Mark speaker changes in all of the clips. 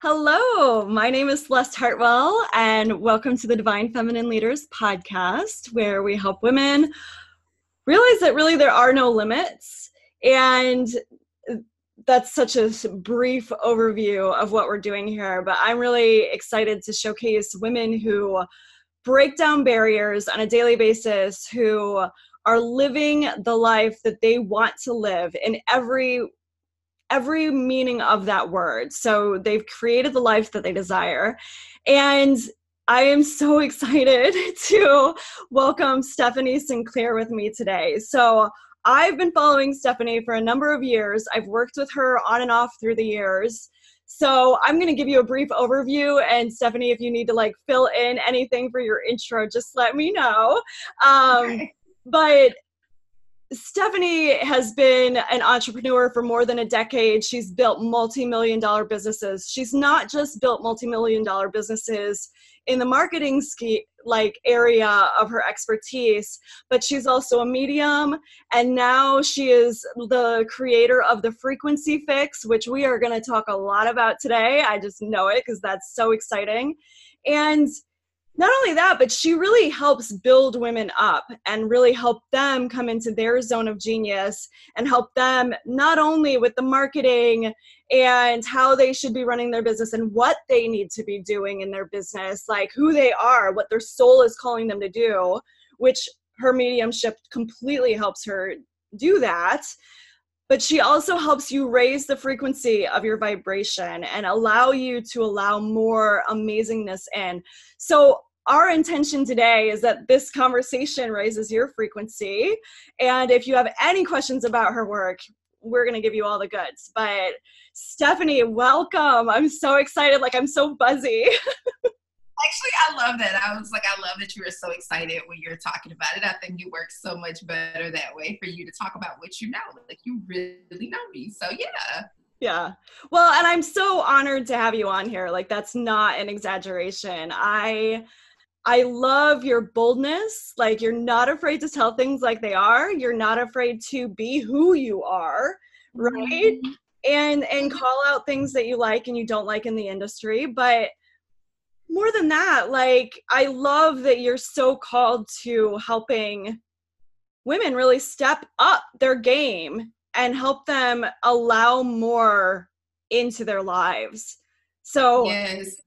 Speaker 1: Hello, my name is Celeste Hartwell, and welcome to the Divine Feminine Leaders podcast, where we help women realize that really there are no limits. And that's such a brief overview of what we're doing here, but I'm really excited to showcase women who break down barriers on a daily basis, who are living the life that they want to live in every every meaning of that word. So they've created the life that they desire. And I am so excited to welcome Stephanie Sinclair with me today. So I've been following Stephanie for a number of years. I've worked with her on and off through the years. So I'm going to give you a brief overview, and Stephanie, if you need to like fill in anything for your intro, just let me know. Um, okay. But Stephanie has been an entrepreneur for more than a decade. She's built multi-million dollar businesses. She's not just built multi-million dollar businesses in the marketing ski like area of her expertise, but she's also a medium and now she is the creator of the frequency fix, which we are going to talk a lot about today. I just know it because that's so exciting. And not only that, but she really helps build women up and really help them come into their zone of genius and help them not only with the marketing and how they should be running their business and what they need to be doing in their business, like who they are, what their soul is calling them to do, which her mediumship completely helps her do that but she also helps you raise the frequency of your vibration and allow you to allow more amazingness in. So our intention today is that this conversation raises your frequency. And if you have any questions about her work, we're going to give you all the goods. But Stephanie, welcome. I'm so excited. Like, I'm so buzzy.
Speaker 2: Actually, I love that. I was like, I love that you were so excited when you're talking about it. I think it works so much better that way for you to talk about what you know. Like, you really know me. So, yeah.
Speaker 1: Yeah. Well, and I'm so honored to have you on here. Like, that's not an exaggeration. I I love your boldness. Like you're not afraid to tell things like they are. You're not afraid to be who you are, right? Mm-hmm. And and call out things that you like and you don't like in the industry, but more than that, like I love that you're so called to helping women really step up their game and help them allow more into their lives. So
Speaker 2: yes.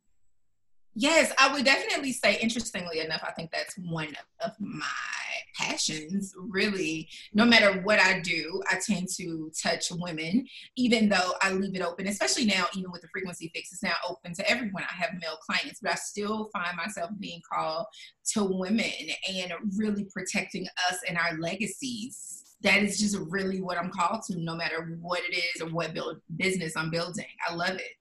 Speaker 2: Yes, I would definitely say, interestingly enough, I think that's one of my passions, really. No matter what I do, I tend to touch women, even though I leave it open, especially now, even with the frequency fix, it's now open to everyone. I have male clients, but I still find myself being called to women and really protecting us and our legacies. That is just really what I'm called to, no matter what it is or what build business I'm building. I love it.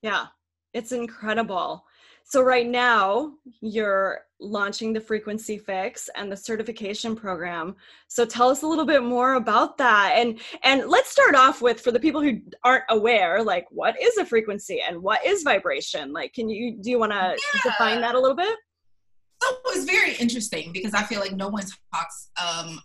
Speaker 1: Yeah, it's incredible. So right now you're launching the frequency fix and the certification program. So tell us a little bit more about that. And and let's start off with for the people who aren't aware, like what is a frequency and what is vibration? Like can you do you want to yeah. define that a little bit?
Speaker 2: So it's very interesting because I feel like no one talks um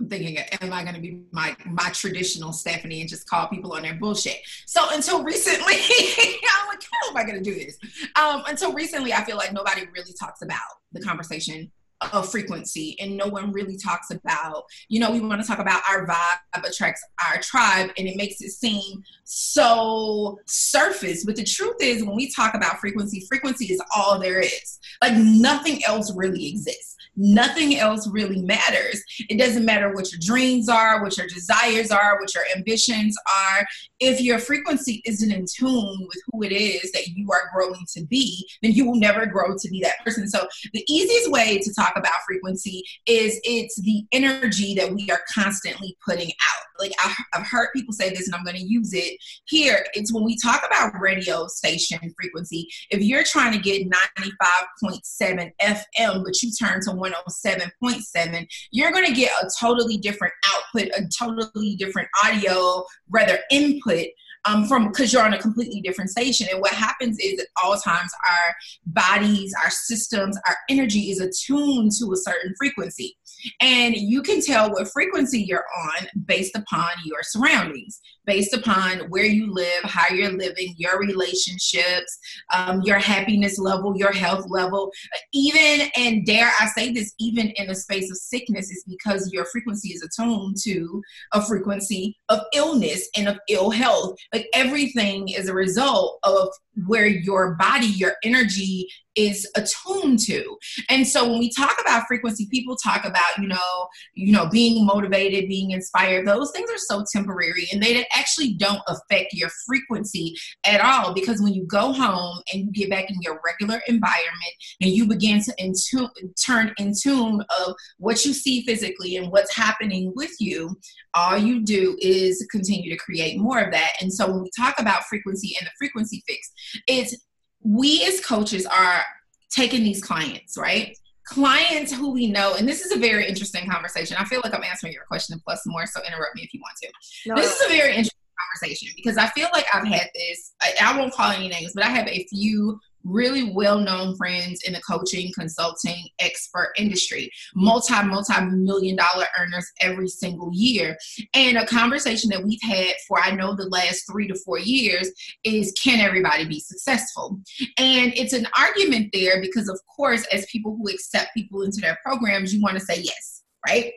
Speaker 2: I'm thinking, am I going to be my my traditional Stephanie and just call people on their bullshit? So until recently, I'm like, how am I going to do this? Um, until recently, I feel like nobody really talks about the conversation of frequency and no one really talks about you know we want to talk about our vibe attracts our tribe and it makes it seem so surface but the truth is when we talk about frequency frequency is all there is like nothing else really exists nothing else really matters. It doesn't matter what your dreams are, what your desires are, what your ambitions are. If your frequency isn't in tune with who it is that you are growing to be, then you will never grow to be that person. So, the easiest way to talk about frequency is it's the energy that we are constantly putting out. Like, I, have heard people say this, and I'm going to use it here. It's when we talk about radio station frequency, if you're trying to get 95.7 FM, but you turn to 107.7, you're going to get a totally different output, a totally different audio, rather input um, from because you're on a completely different station. And what happens is at all times our bodies, our systems, our energy is attuned to a certain frequency. And you can tell what frequency you're on based upon your surroundings. based upon where you live, how you're living, your relationships, um, your happiness level, your health level. Even, and dare I say this, even in a space of sickness, is because your frequency is attuned to a frequency of illness and of ill health. Like everything is a result of where your body, your energy is attuned to. And so when we talk about frequency, people talk about, you know, you know, being motivated, being inspired. Those things are so temporary and they actually don't affect your frequency at all because when you go home and you get back in your regular environment and you begin to in tune, turn in tune of what you see physically and what's happening with you, all you do is continue to create more of that. And so when we talk about frequency and the frequency fix, it's we as coaches are taking these clients, right? Clients who we know, and this is a very interesting conversation. I feel like I'm answering your question plus more, so interrupt me if you want to. No. This is a very interesting conversation because I feel like I've had this, I, I won't call any names, but I have a few really well-known friends in the coaching consulting expert industry. Multi multi million dollar earners every single year. And a conversation that we've had for i know the last three to four years is can everybody be successful? And it's an argument there because of course as people who accept people into their programs you want to say yes right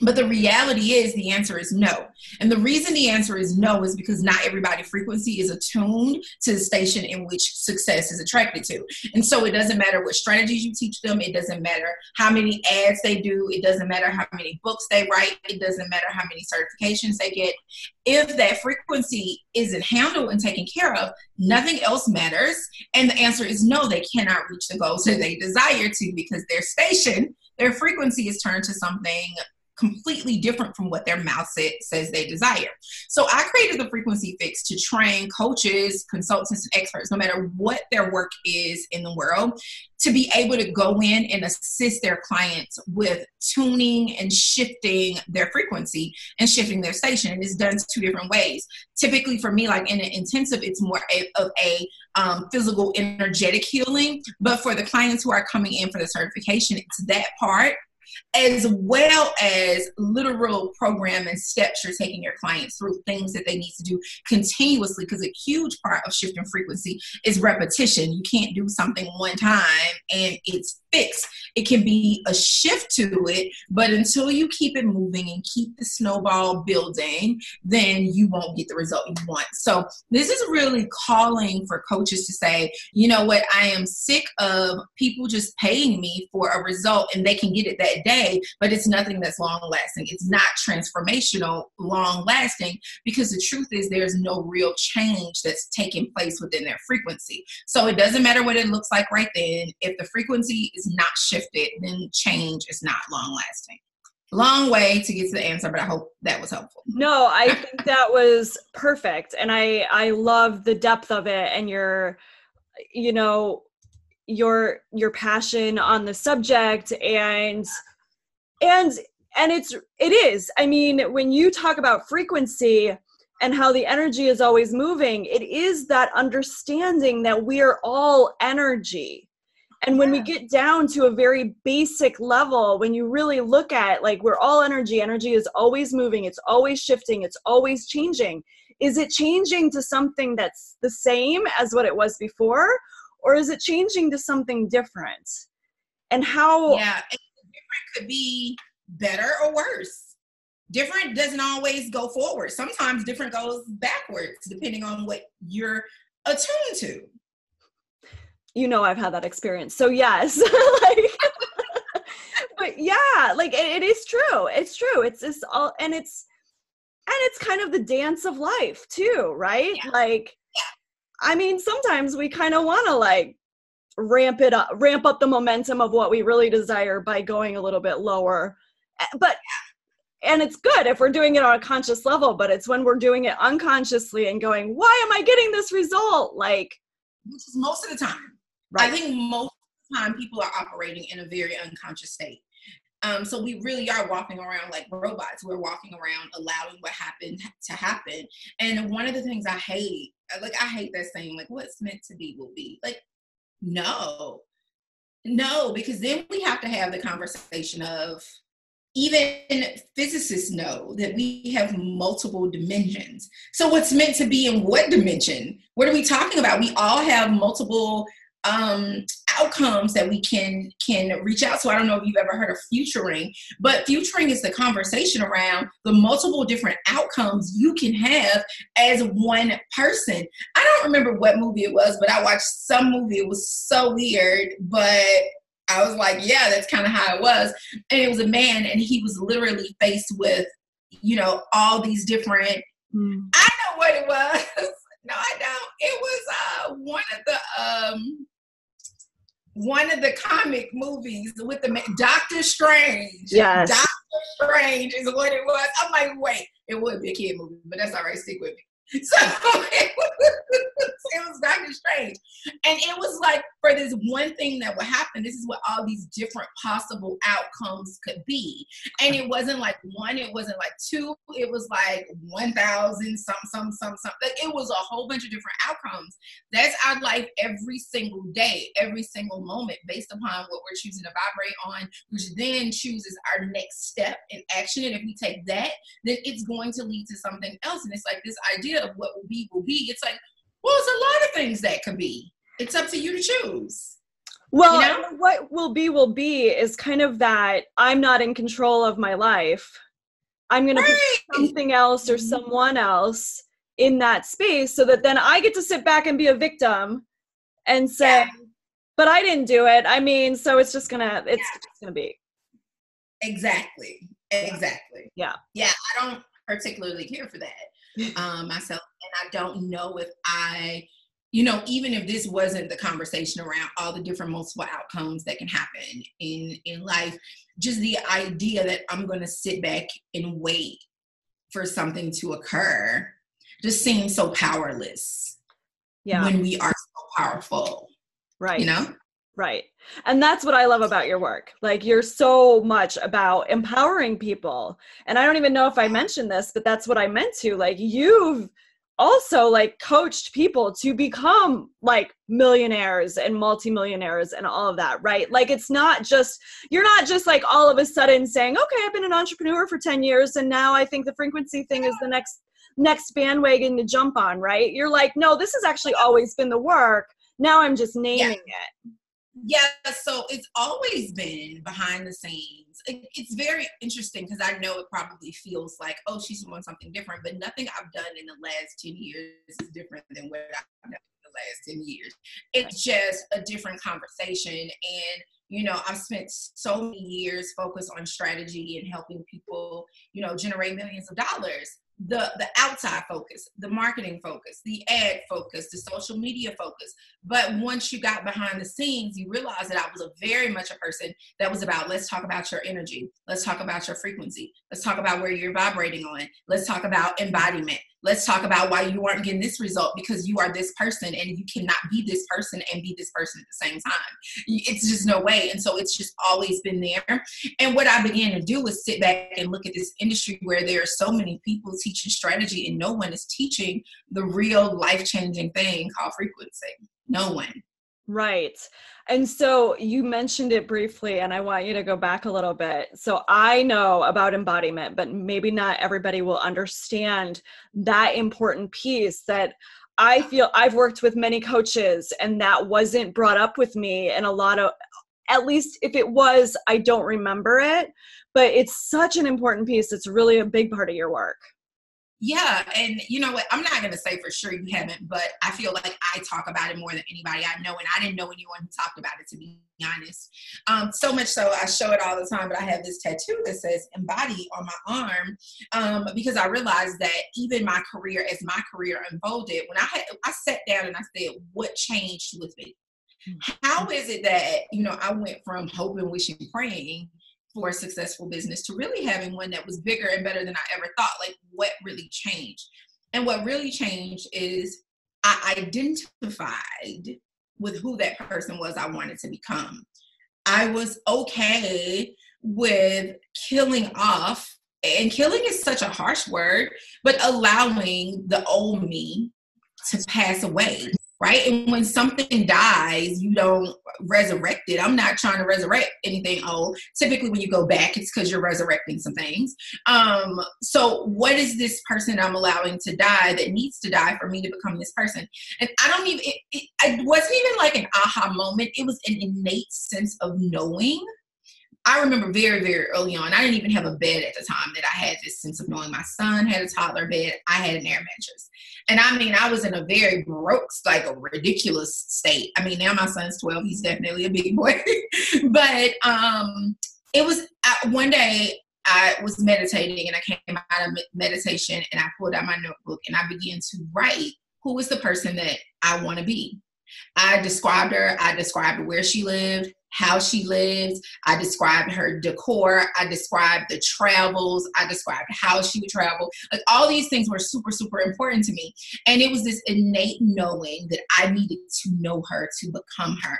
Speaker 2: but the reality is the answer is no. And the reason the answer is no is because not everybody frequency is attuned to the station in which success is attracted to. And so it doesn't matter what strategies you teach them, it doesn't matter how many ads they do, it doesn't matter how many books they write, it doesn't matter how many certifications they get. If that frequency isn't handled and taken care of, nothing else matters. And the answer is no, they cannot reach the goals that they desire to because their station their frequency is turned to something completely different from what their mouth say, says they desire. So I created the frequency fix to train coaches, consultants, and experts, no matter what their work is in the world, to be able to go in and assist their clients with tuning and shifting their frequency and shifting their station. And it's done two different ways. Typically, for me, like in an intensive, it's more a, of a um, physical, energetic healing. But for the clients who are coming in for the certification, it's that part as well as literal program and steps you're taking your clients through things that they need to do continuously because a huge part of shifting frequency is repetition. You can't do something one time and it's fixed. It can be a shift to it but until you keep it moving and keep the snowball building then you won't get the result you want. So this is really calling for coaches to say you know what? I am sick of people just paying me for a result and they can get it that day, but it's nothing that's long lasting. It's not transformational, long lasting, because the truth is there's no real change that's taking place within their frequency. So it doesn't matter what it looks like right then. If the frequency is not shifted, then change is not long lasting long way to get to the answer but i hope that was helpful
Speaker 1: no i think that was perfect and i i love the depth of it and your you know your your passion on the subject and and and it's it is. I mean when you talk about frequency and how the energy is always moving it is that understanding that we are all energy. And when we get down to a very basic level when you really look at like we're all energy energy is always moving it's always shifting it's always changing. Is it changing to something that's the same as what it was before or is it changing to something different? And how
Speaker 2: yeah different could be better or worse. Different doesn't always go forward. Sometimes different goes backwards depending on what you're attuned to.
Speaker 1: You know i've had that experience so yes. Like but yeah like it, it is true it's true it's it's all and it's and it's kind of the dance of life too right? Yeah. like I mean, sometimes we kind of want to like ramp it up, ramp up the momentum of what we really desire by going a little bit lower. Eh, but and it's good if we're doing it on a conscious level, but it's when we're doing it unconsciously and going, why am I getting this result? Like,
Speaker 2: which is most of the time. Right. I think most of the time people are operating in a very unconscious state. Um, so we really are walking around like robots. We're walking around allowing what happened to happen. And one of the things I hate, like I hate that saying, like what's meant to be will be. Like, no, no, because then we have to have the conversation of even physicists know that we have multiple dimensions. So, what's meant to be in what dimension? What are we talking about? We all have multiple um, outcomes that we can can reach out to. I don't know if you've ever heard of futuring, but futuring is the conversation around the multiple different outcomes you can have as one person. I don't remember what movie it was, but I watched some movie. It was so weird, but I was like, yeah, that's kind of how it was. And it was a man, and he was literally faced with, you know, all these different. Mm. I know what it was. no, I don't. It was uh, one of the um, one of the comic movies with the Doctor Strange.
Speaker 1: Yes.
Speaker 2: Doctor Strange is what it was. I'm like, wait, it would be a kid movie, but that's all right. Stick with me. So it was, Doctor Strange. And it was like for this one thing that would happen, this is what all these different possible outcomes could be. And it wasn't like one, it wasn't like two, it was like 1,000, some, some, some, some. It was a whole bunch of different outcomes. That's our life every single day, every single moment, based upon what we're choosing to vibrate on, which then chooses our next step in action. And if we take that, then it's going to lead to something else. And it's like this idea of what will be will be. It's like, well, it's a lot of things that could be. It's up to you to choose.
Speaker 1: Well, you know? what will be will be is kind of that I'm not in control of my life. I'm going right. to put something else or someone else in that space so that then I get to sit back and be a victim and say, yeah. but I didn't do it. I mean, so it's just going to, it's yeah. just going to be.
Speaker 2: Exactly. Exactly.
Speaker 1: Yeah.
Speaker 2: Yeah. I don't particularly care for that um, myself. And I don't know if I, you know, even if this wasn't the conversation around all the different multiple outcomes that can happen in in life, just the idea that I'm going to sit back and wait for something to occur just seems so powerless.
Speaker 1: Yeah.
Speaker 2: When we are so powerful.
Speaker 1: Right.
Speaker 2: You know?
Speaker 1: Right. And that's what I love about your work. Like you're so much about empowering people. And I don't even know if I mentioned this, but that's what I meant to. Like you've also like coached people to become like millionaires and multimillionaires and all of that, right? Like it's not just you're not just like all of a sudden saying, "Okay, I've been an entrepreneur for 10 years and now I think the frequency thing is the next next bandwagon to jump on," right? You're like, "No, this has actually always been the work. Now I'm just naming yeah. it."
Speaker 2: Yeah, so it's always been behind the scenes. It, it's very interesting because I know it probably feels like, oh, she's doing something different, but nothing I've done in the last 10 years is different than what I've done in the last 10 years. It's just a different conversation. And, you know, I've spent so many years focused on strategy and helping people, you know, generate millions of dollars the the outside focus the marketing focus the ad focus the social media focus. But once you got behind the scenes you realized that i was a very much a person that was about let's talk about your energy. Let's talk about your frequency. Let's talk about where you're vibrating on. Let's talk about embodiment let's talk about why you aren't getting this result because you are this person and you cannot be this person and be this person at the same time. It's just no way. And so it's just always been there. And what i began to do was sit back and look at this industry where there are so many people teaching strategy and no one is teaching the real life-changing thing called frequency. No one
Speaker 1: Right. And so you mentioned it briefly, and I want you to go back a little bit. So I know about embodiment, but maybe not everybody will understand that important piece that I feel I've worked with many coaches, and that wasn't brought up with me. And a lot of, at least if it was, I don't remember it, but it's such an important piece. It's really a big part of your work.
Speaker 2: Yeah, and you know what? I'm not gonna say for sure you haven't, but I feel like I talk about it more than anybody I know, and I didn't know anyone who talked about it to be honest. Um, so much so I show it all the time, but I have this tattoo that says embody on my arm um, because I realized that even my career, as my career unfolded, when I had I sat down and I said, what changed with me? Hmm. How is it that you know I went from hoping, wishing, praying for a successful business to really having one that was bigger and better than I ever thought. Like, what really changed? And what really changed is I identified with who that person was I wanted to become. I was okay with killing off, and killing is such a harsh word, but allowing the old me to pass away right? And when something dies, you don't resurrect it. I'm not trying to resurrect anything old. Typically, when you go back, it's because you're resurrecting some things. Um, so, what is this person I'm allowing to die that needs to die for me to become this person? And I don't even, it, it, it wasn't even like an aha moment, it was an innate sense of knowing I remember very, very early on, I didn't even have a bed at the time that I had this sense of knowing my son had a toddler bed. I had an air mattress. And I mean, I was in a very broke, like a ridiculous state. I mean, now my son's 12, he's definitely a big boy. but um, it was one day I was meditating and I came out of meditation and I pulled out my notebook and I began to write who is the person that I want to be. I described her, I described where she lived, how she lived. I described her decor. I described the travels. I described how she would travel. Like all these things were super, super important to me. And it was this innate knowing that I needed to know her to become her.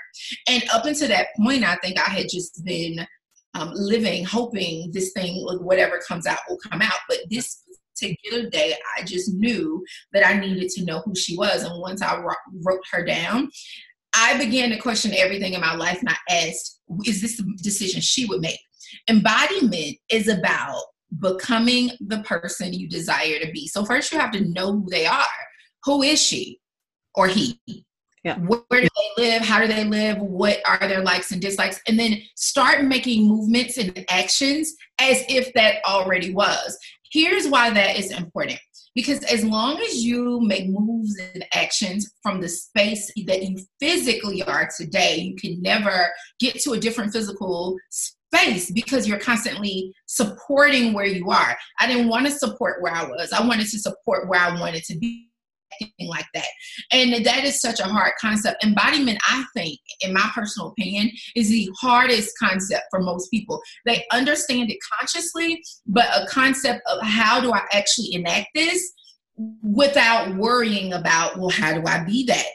Speaker 2: And up until that point, I think I had just been um, living, hoping this thing, whatever comes out, will come out. But this particular day, I just knew that I needed to know who she was. And once I wrote her down, I began to question everything in my life and I asked, is this the decision she would make? Embodiment is about becoming the person you desire to be. So first you have to know who they are. Who is she or he? Yeah. Where do they live? How do they live? What are their likes and dislikes? And then start making movements and actions as if that already was. Here's why that is important because as long as you make moves and actions from the space that you physically are today, you can never get to a different physical space because you're constantly supporting where you are. I didn't want to support where I was, I wanted to support where I wanted to be like that. And that is such a hard concept. Embodiment, I think, in my personal opinion, is the hardest concept for most people. They understand it consciously, but a concept of how do I actually enact this without worrying about, well, how do I be that?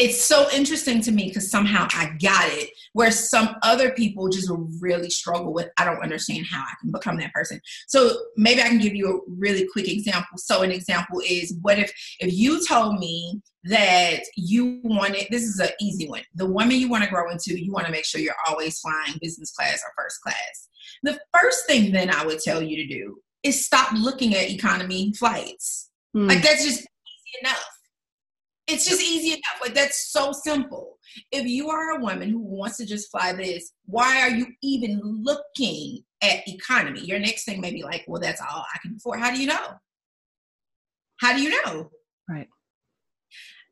Speaker 2: It's so interesting to me because somehow I got it, where some other people just really struggle with, I don't understand how I can become that person. So maybe I can give you a really quick example. So an example is what if if you told me that you wanted this is an easy one. The woman you want to grow into, you want to make sure you're always flying business class or first class. The first thing then I would tell you to do is stop looking at economy flights. Mm. Like that's just easy enough it's just easy enough. Like that's so simple. If you are a woman who wants to just fly this, why are you even looking at economy? Your next thing may be like, well, that's all I can afford. How do you know? How do you know?
Speaker 1: Right.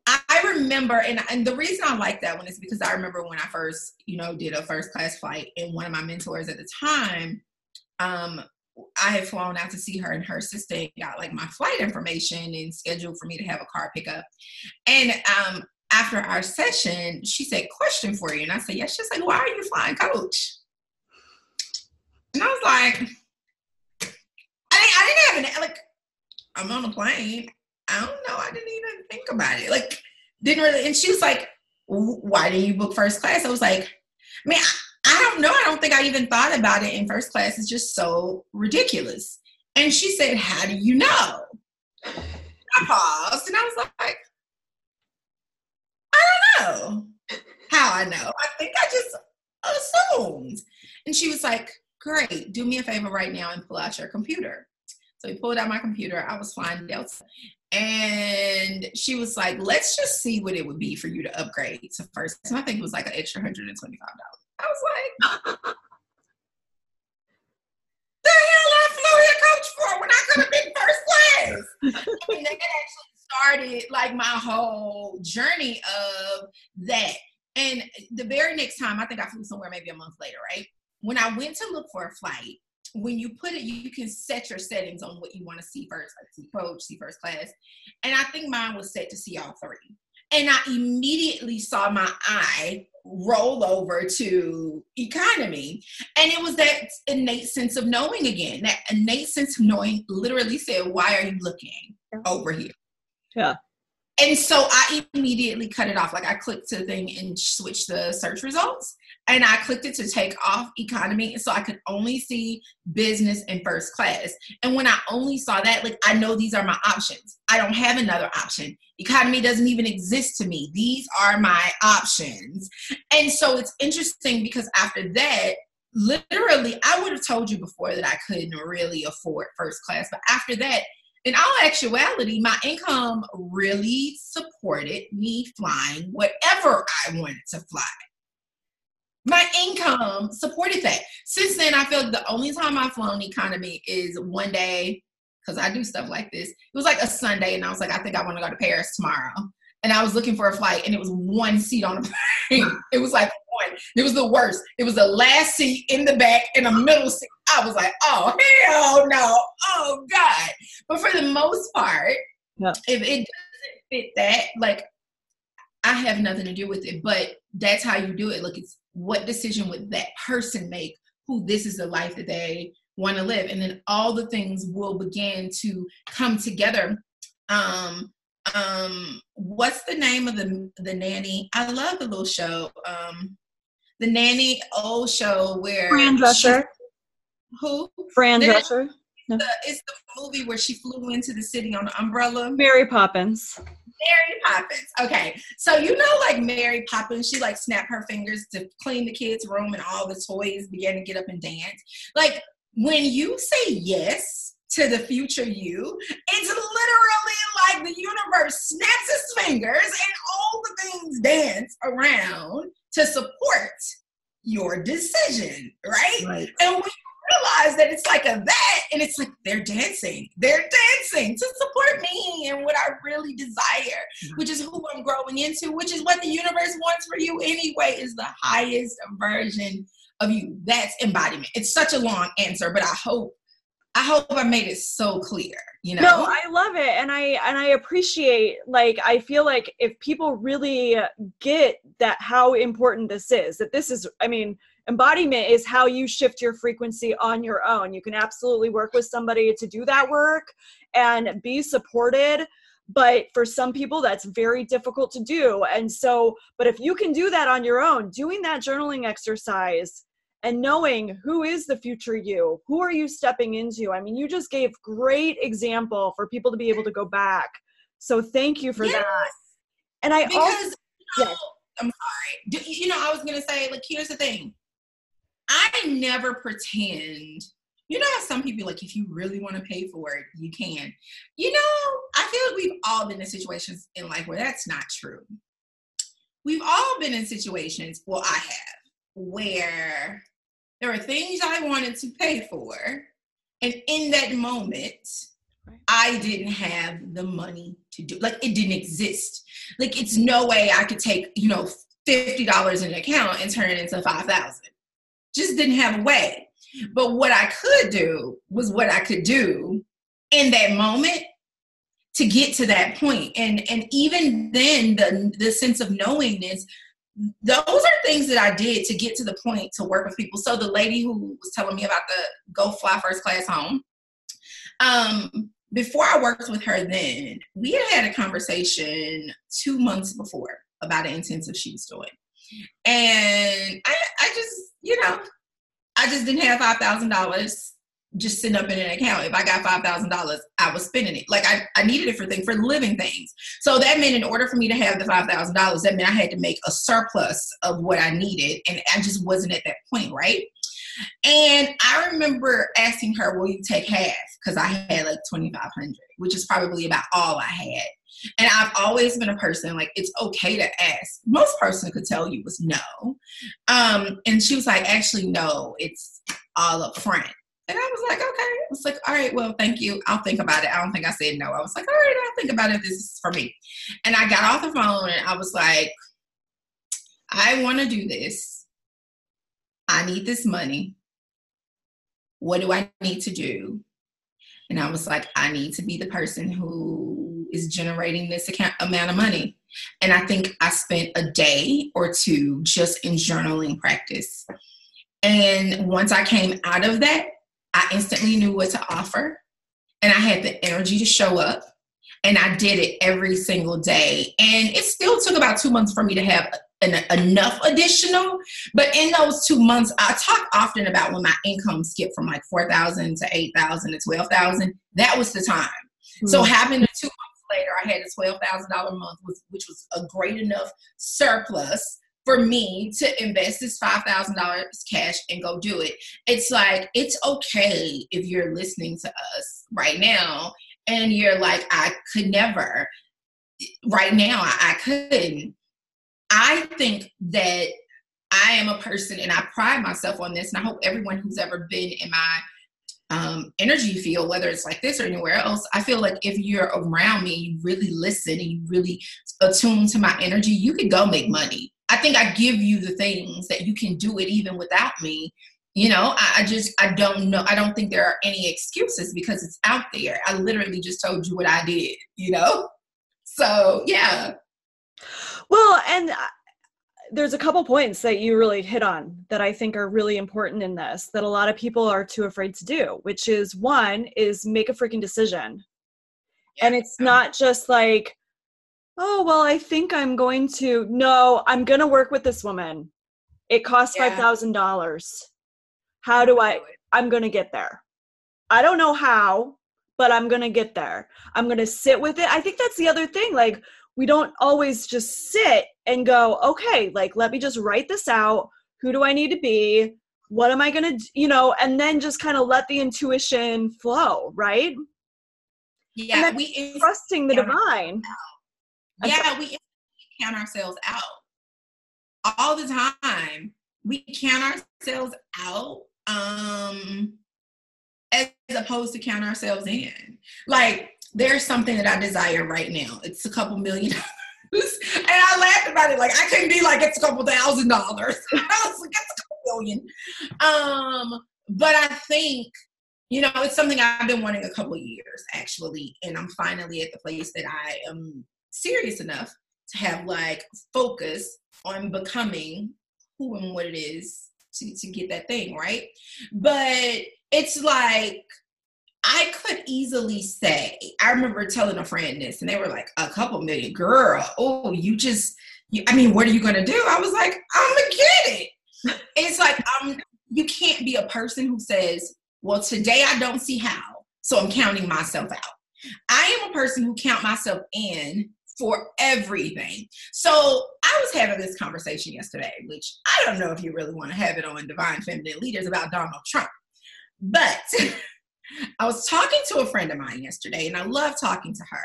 Speaker 2: I remember, and, and the reason I like that one is because I remember when I first, you know, did a first class flight, and one of my mentors at the time um, I had flown out to see her and her assistant got like my flight information and scheduled for me to have a car pickup. And um, after our session, she said, question for you. And I said, yes. She's like, why are you flying coach? And I was like, I, I didn't have an, like, I'm on a plane. I don't know. I didn't even think about it. Like, didn't really. And she was like, why didn't you book first class? I was like, man, don't know. I don't think I even thought about it in first class. It's just so ridiculous. And she said, How do you know? I paused and I was like, I don't know how I know. I think I just assumed. And she was like, Great, do me a favor right now and pull out your computer. So we pulled out my computer. I was flying Delta. And she was like, let's just see what it would be for you to upgrade to first. And I think it was like an extra $125. I was like, the hell I flew here coach for when I could have been first class. and that actually started like my whole journey of that. And the very next time, I think I flew somewhere maybe a month later, right? When I went to look for a flight, when you put it, you can set your settings on what you want to see first, like see coach, see first class. And I think mine was set to see all three. And I immediately saw my eye roll over to economy. And it was that innate sense of knowing again. That innate sense of knowing literally said, Why are you looking over here?
Speaker 1: Yeah.
Speaker 2: And so I immediately cut it off. Like I clicked the thing and switched the search results. And I clicked it to take off economy. So I could only see business and first class. And when I only saw that, like I know these are my options. I don't have another option. Economy doesn't even exist to me. These are my options. And so it's interesting because after that, literally, I would have told you before that I couldn't really afford first class. But after that, in all actuality, my income really supported me flying whatever I wanted to fly. My income supported that. Since then, I feel like the only time I've flown economy is one day because I do stuff like this. It was like a Sunday, and I was like, I think I want to go to Paris tomorrow. And I was looking for a flight, and it was one seat on the plane. It was like one. It was the worst. It was the last seat in the back and a middle seat. I was like, oh hell no, oh god. But for the most part, yeah. if it doesn't fit that, like I have nothing to do with it. But that's how you do it. Look, it's what decision would that person make? Who this is the life that they want to live, and then all the things will begin to come together. Um, um, what's the name of the the nanny? I love the little show. Um, the nanny old show where
Speaker 1: Fran Drescher.
Speaker 2: Who?
Speaker 1: Fran Drescher.
Speaker 2: No. The, it's the movie where she flew into the city on the umbrella.
Speaker 1: Mary Poppins.
Speaker 2: Mary Poppins. Okay. So you know like Mary Poppins, she like snapped her fingers to clean the kids' room and all the toys began to get up and dance. Like when you say yes to the future you, it's literally like the universe snaps its fingers and all the things dance around to support your decision, right? right. And we realize that it's like a that, and it's like they're dancing. They're dancing to support me and what I really desire, mm-hmm. which is who I'm growing into, which is what the universe wants for you anyway, is the highest version of you. That's embodiment. It's such a long answer, but I hope I hope I made it so clear. You know?
Speaker 1: No, I love it, and I and I appreciate. Like, I feel like if people really get that how important this is, that this is. I mean, embodiment is how you shift your frequency on your own. You can absolutely work with somebody to do that work and be supported but for some people that's very difficult to do and so but if you can do that on your own doing that journaling exercise and knowing who is the future you who are you stepping into i mean you just gave great example for people to be able to go back so thank you for yes. that and i
Speaker 2: because also, yes. i'm sorry you know i was gonna say like here's the thing i never pretend you know how some people like if you really want to pay for it you can you know i feel like we've all been in situations in life where that's not true we've all been in situations well i have where there were things I wanted to pay for, and in that moment, I didn't have the money to do. Like it didn't exist. Like it's no way I could take you know fifty dollars in an account and turn it into five thousand. Just didn't have a way. But what I could do was what I could do in that moment to get to that point. And and even then, the the sense of knowingness those are things that I did to get to the point to work with people. So the lady who was telling me about the go fly first class home, um, before I worked with her, then we had had a conversation two months before about an intensive she was doing, and I, I just, you know, I just didn't have five thousand dollars just sitting up in an account. If I got five thousand dollars, I was spending it. Like I, I needed it for things for living things. So that meant in order for me to have the five thousand dollars, that meant I had to make a surplus of what I needed, and I just wasn't at that point, right? And I remember asking her, "Will you take half?" Because I had like twenty five hundred, which is probably about all I had. And I've always been a person like it's okay to ask. Most person could tell you was no. Um, and she was like, actually, no, it's all up front. And I was like, okay. I was like, all right, well, thank you. I'll think about it. I don't think I said no. I was like, all right, I'll think about it. This is for me. And I got off the phone and I was like, I want to do this. I need this money. What do I need to do? And I was like, I need to be the person who is generating this account, amount of money. And I think I spent a day or two just in journaling practice. And once I came out of that, I instantly knew what to offer and I had the energy to show up. And I did it every single day. And it still took about two months for me to have an, enough additional. But in those two months, I talk often about when my income skipped from like 4,000 to 8,000 to 12,000. That was the time. Mm-hmm. So having the two later, I had a $12,000 month, which was a great enough surplus for me to invest this $5,000 cash and go do it. It's like, it's okay if you're listening to us right now and you're like, I could never. Right now, I, I couldn't. I think that I am a person, and I pride myself on this, and I hope everyone who's ever been in my um, energy field, whether it's like this or anywhere else, I feel like if you're around me, you really listen and you really attune to my energy, you can go make money. I think I give you the things that you can do it even without me. You know, I, I just I don't know. I don't think there are any excuses because it's out there. I literally just told you what I did. You know, so yeah.
Speaker 1: Well, and uh, there's a couple points that you really hit on that I think are really important in this that a lot of people are too afraid to do, which is one is make a freaking decision. Yeah. And it's not just like, oh, well, I think I'm going to, no, I'm going to work with this woman. It costs yeah. $5,000. How do I, I'm going to get there. I don't know how, but I'm going to get there. I'm going to sit with it. I think that's the other thing. Like, we don't always just sit and go, okay, like, let me just write this out. Who do I need to be? What am I going to, you know, and then just kind of let the intuition flow, right?
Speaker 2: Yeah, we
Speaker 1: trusting the divine.
Speaker 2: Out yeah, we count ourselves out all the time. We count ourselves out um as opposed to count ourselves in. Like there's something that I desire right now. It's a couple million dollars. and I laughed about it. Like I couldn't be like it's a couple thousand dollars. I was like, it's a couple million. Um, but I think you know, it's something I've been wanting a couple years actually, and I'm finally at the place that I am serious enough to have like focus on becoming who and what it is to, to get that thing right but it's like I could easily say, I remember telling a friend this, and they were like, a couple million, girl. Oh, you just, you, I mean, what are you gonna do? I was like, I'm gonna get it. It's like, um, you can't be a person who says, well, today I don't see how, so I'm counting myself out. I am a person who count myself in for everything. So I was having this conversation yesterday, which I don't know if you really want to have it on Divine Feminine Leaders about Donald Trump. But I was talking to a friend of mine yesterday, and I love talking to her.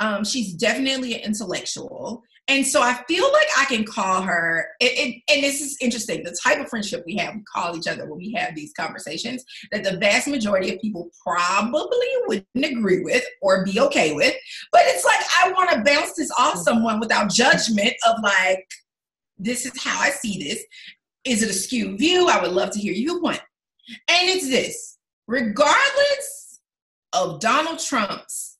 Speaker 2: Um, she's definitely an intellectual. And so I feel like I can call her, it, it, and this is interesting the type of friendship we have, we call each other when we have these conversations that the vast majority of people probably wouldn't agree with or be okay with. But it's like I want to bounce this off mm-hmm. someone without judgment of like, this is how I see this. Is it a skewed view? I would love to hear your point. And it's this regardless of Donald Trump's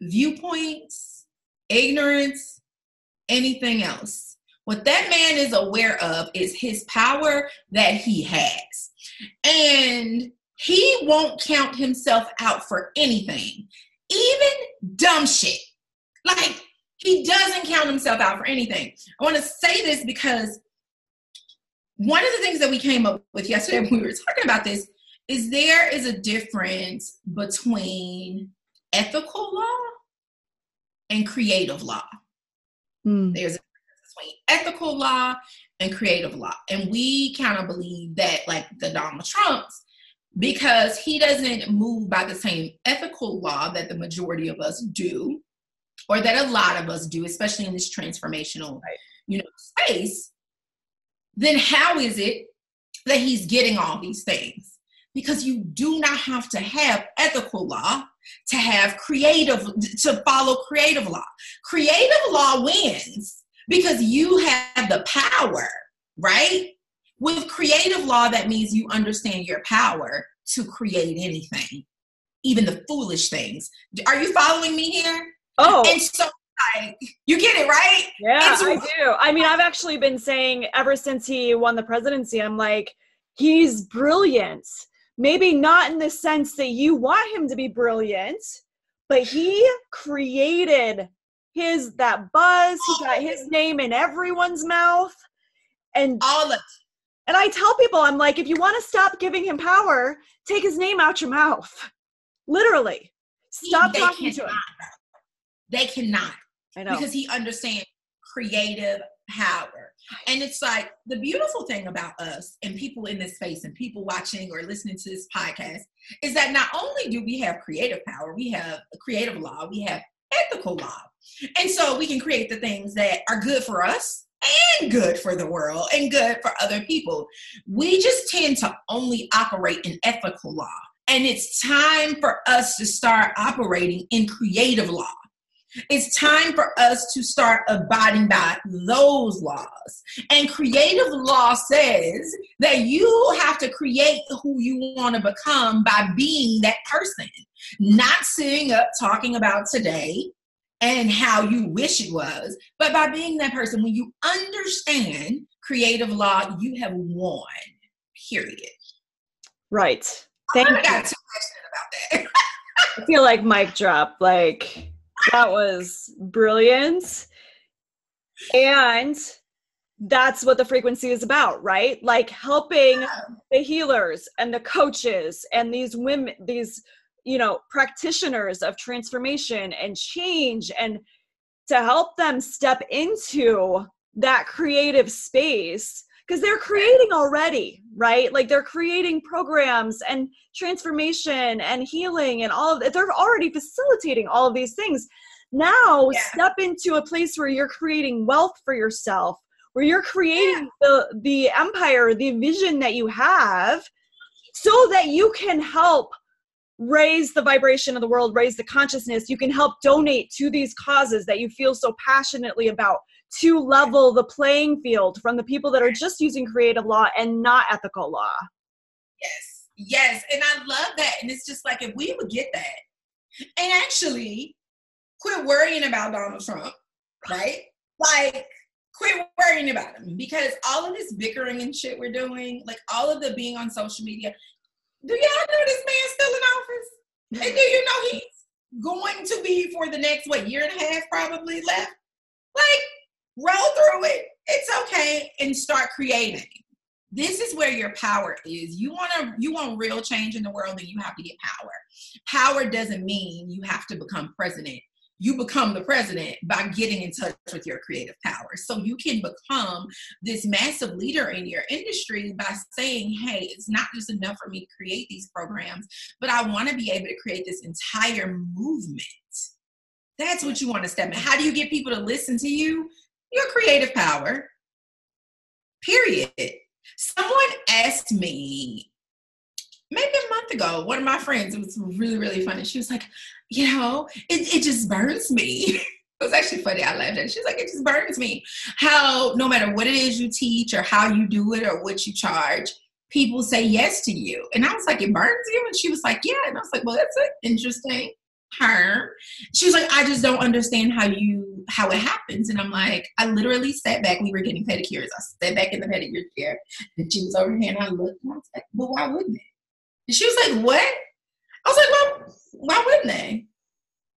Speaker 2: viewpoints, ignorance, anything else. What that man is aware of is his power that he has. And he won't count himself out for anything, even dumb shit. Like, he doesn't count himself out for anything. I want to say this because one of the things that we came up with yesterday when we were talking about this is there is a difference between ethical law and creative law. Mm. There's a difference between ethical law and creative law. And we kind of believe that, like the Donald Trumps, because he doesn't move by the same ethical law that the majority of us do, or that a lot of us do, especially in this transformational, you know, space, then how is it that he's getting all these things? Because you do not have to have ethical law to have creative to follow creative law. Creative law wins because you have the power right? With creative law that means you understand your power to create anything even the foolish things. Are you following me here?
Speaker 1: Oh.
Speaker 2: And so like, you get it right?
Speaker 1: Yeah it's, i do. I mean i've actually been saying ever since he won the presidency i'm like he's brilliant maybe not in the sense that you want him to be brilliant but he created his that buzz. He got his name in everyone's mouth. And
Speaker 2: all of
Speaker 1: and I tell people, I'm like, if you want to stop giving him power, take his name out your mouth. Literally. Stop talking
Speaker 2: cannot.
Speaker 1: to him.
Speaker 2: They cannot.
Speaker 1: I know.
Speaker 2: Because he understands creative power. And it's like the beautiful thing about us and people in this space and people watching or listening to this podcast is that not only do we have creative power, we have a creative law, we have ethical law. And so we can create the things that are good for us and good for the world and good for other people. We just tend to only operate in ethical law. And it's time for us to start operating in creative law. It's time for us to start abiding by those laws. And creative law says that you have to create who you want to become by being that person, not sitting up talking about today and how you wish it was, but by being that person. When you understand creative law, you have won, period.
Speaker 1: Right. Thank
Speaker 2: I
Speaker 1: you.
Speaker 2: got too passionate about that.
Speaker 1: I feel like mic drop. Like that was brilliant. And that's what the frequency is about, right? Like helping the healers and the coaches and these women, these, you know, practitioners of transformation and change and to help them step into that creative space because they're creating already, right? Like they're creating programs and transformation and healing and all of it. They're already facilitating all of these things. Now
Speaker 2: Yeah.
Speaker 1: step into a place where you're creating wealth for yourself, where you're creating the the empire, the vision that you have, so that you can help raise the vibration of the world, raise the consciousness. You can help donate to these causes that you feel so passionately about to level the playing field from the people that are just using creative law and not ethical law.
Speaker 2: Yes, yes. And I love that. And it's just like if we would get that and actually quit worrying about Donald Trump, right? Like, quit worrying about him because all of this bickering and shit we're doing, like all of the being on social media, do y'all know this man's still in office? And do you know he's going to be for the next, what, year and a half probably left? Like, roll through it. It's okay and start creating. This is where your power is. You want to you want real change in the world and you have to get power. Power doesn't mean you have to become president. You become the president by getting in touch with your creative power. So you can become this massive leader in your industry by saying hey it's not just enough for me to create these programs but i want to be able to create this entire movement. That's what you want to step in. How do you get people to listen to you your creative power period Someone asked me maybe a month ago, one of my friends, it was really, really funny. She was like, you know, it, it just burns me. it was actually funny. I laughed at it. She's like, it just burns me. How no matter what it is you teach or how you do it or what you charge, people say yes to you. And I was like, it burns you? And she was like, yeah. And I was like, well, that's interesting term. She was like, I just don't understand how you how it happens. And I'm like, I literally sat back. We were getting pedicures. I sat back in the pedicure chair, and she was over here, and I looked, and I was like, but why wouldn't it? And she was like, what? I was like, well, why wouldn't they?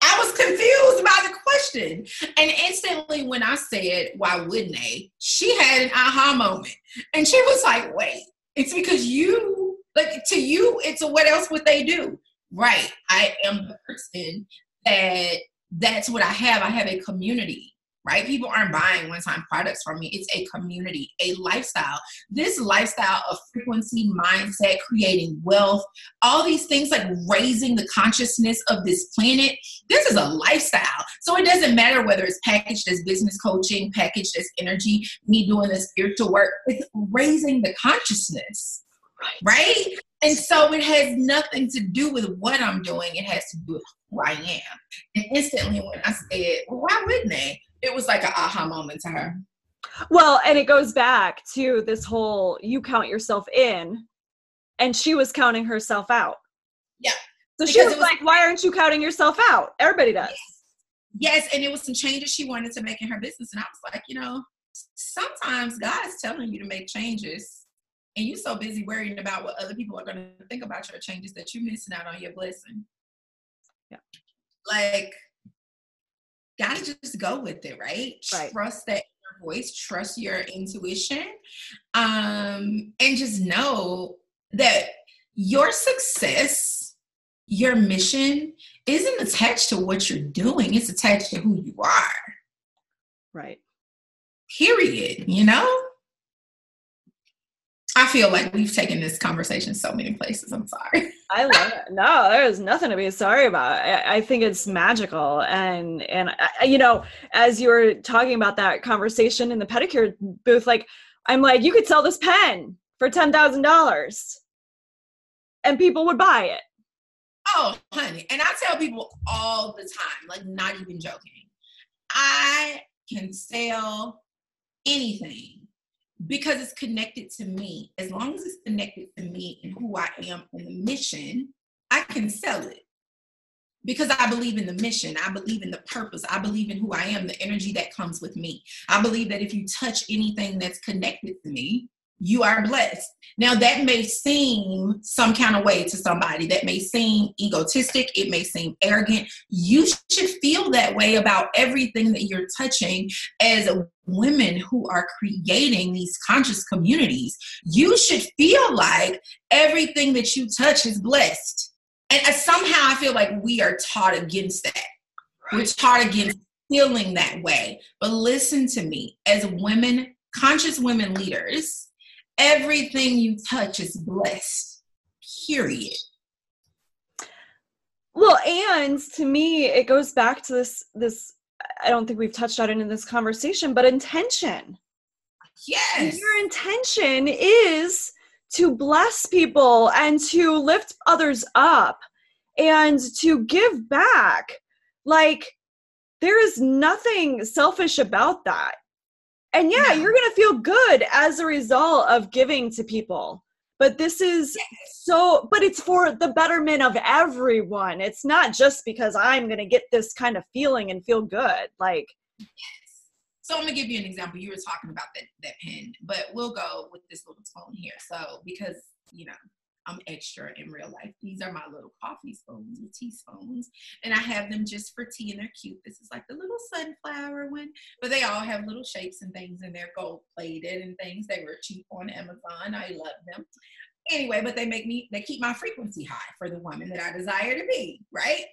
Speaker 2: I was confused by the question. And instantly, when I said, why wouldn't they? She had an aha moment. And she was like, wait, it's because you, like, to you, it's a what else would they do? Right. I am the person that that's what I have. I have a community, right? People aren't buying one time products from me. It's a community, a lifestyle. This lifestyle of frequency, mindset, creating wealth, all these things like raising the consciousness of this planet. This is a lifestyle. So it doesn't matter whether it's packaged as business coaching, packaged as energy, me doing the spiritual work. It's raising the consciousness, right? And so it has nothing to do with what I'm doing. It has to do with who I am. And instantly when I said, well, why wouldn't they? It was like an aha moment to her.
Speaker 1: Well, and it goes back to this whole you count yourself in, and she was counting herself out.
Speaker 2: Yeah.
Speaker 1: So she was,
Speaker 2: was-
Speaker 1: like, why aren't you counting yourself out? Everybody does.
Speaker 2: Yes, and it was some changes she wanted to make in her business. And I was like, you know, sometimes God is telling you to make changes. And you're so busy worrying about what other people are going to think about your changes that you're missing out on your blessing.
Speaker 1: Yeah.
Speaker 2: like gotta just go with it, right?
Speaker 1: right.
Speaker 2: Trust that voice, trust your intuition, um, and just know that your success, your mission isn't attached to what you're doing, it's attached to who you are.
Speaker 1: Right.
Speaker 2: Period. You know? I feel like we've taken this conversation so many places. I'm sorry.
Speaker 1: I love it. No, there's nothing to be sorry about. I, I think it's magical, and and I, you know, as you were talking about that conversation in the pedicure booth, like I'm like, you could sell this pen for ten thousand dollars, and people would buy it.
Speaker 2: Oh, honey, and I tell people all the time, like not even joking, I can sell anything because it's connected to me. As long as it's connected to me and who I am and the mission, I can sell it. Because I believe in the mission, I believe in the purpose, I believe in who I am, the energy that comes with me. I believe that if you touch anything that's connected to me, you are blessed. Now, that may seem some kind of way to somebody, that may seem egotistic, it may seem arrogant. You should feel that way about everything that you're touching as women who are creating these conscious communities. You should feel like everything that you touch is blessed. And uh, somehow I feel like we are taught against that. We're taught against feeling that way. But listen to me, as women, conscious women leaders, everything you touch is blessed. Period.
Speaker 1: Well, and to me, it goes back to this this I don't think we've touched on it in this conversation, but intention.
Speaker 2: Yes.
Speaker 1: Your intention is to bless people and to lift others up and to give back. Like, there is nothing selfish about that and yeah, you're going to feel good as a result of giving to people. But this is so but it's for the betterment of everyone. It's not just because i'm going to get this kind of feeling and feel good like
Speaker 2: yes. so i'm going to give you an example. You were talking about that that pen but we'll go with this little phone here. So because you know I'm extra in real life. These are my little coffee spoons with teaspoons, and I have them just for tea, and they're cute. This is like the little sunflower one, but they all have little shapes and things, and they're gold plated and things. They were cheap on Amazon. I love them. Anyway, but they make me, they keep my frequency high for the woman that I desire to be, right?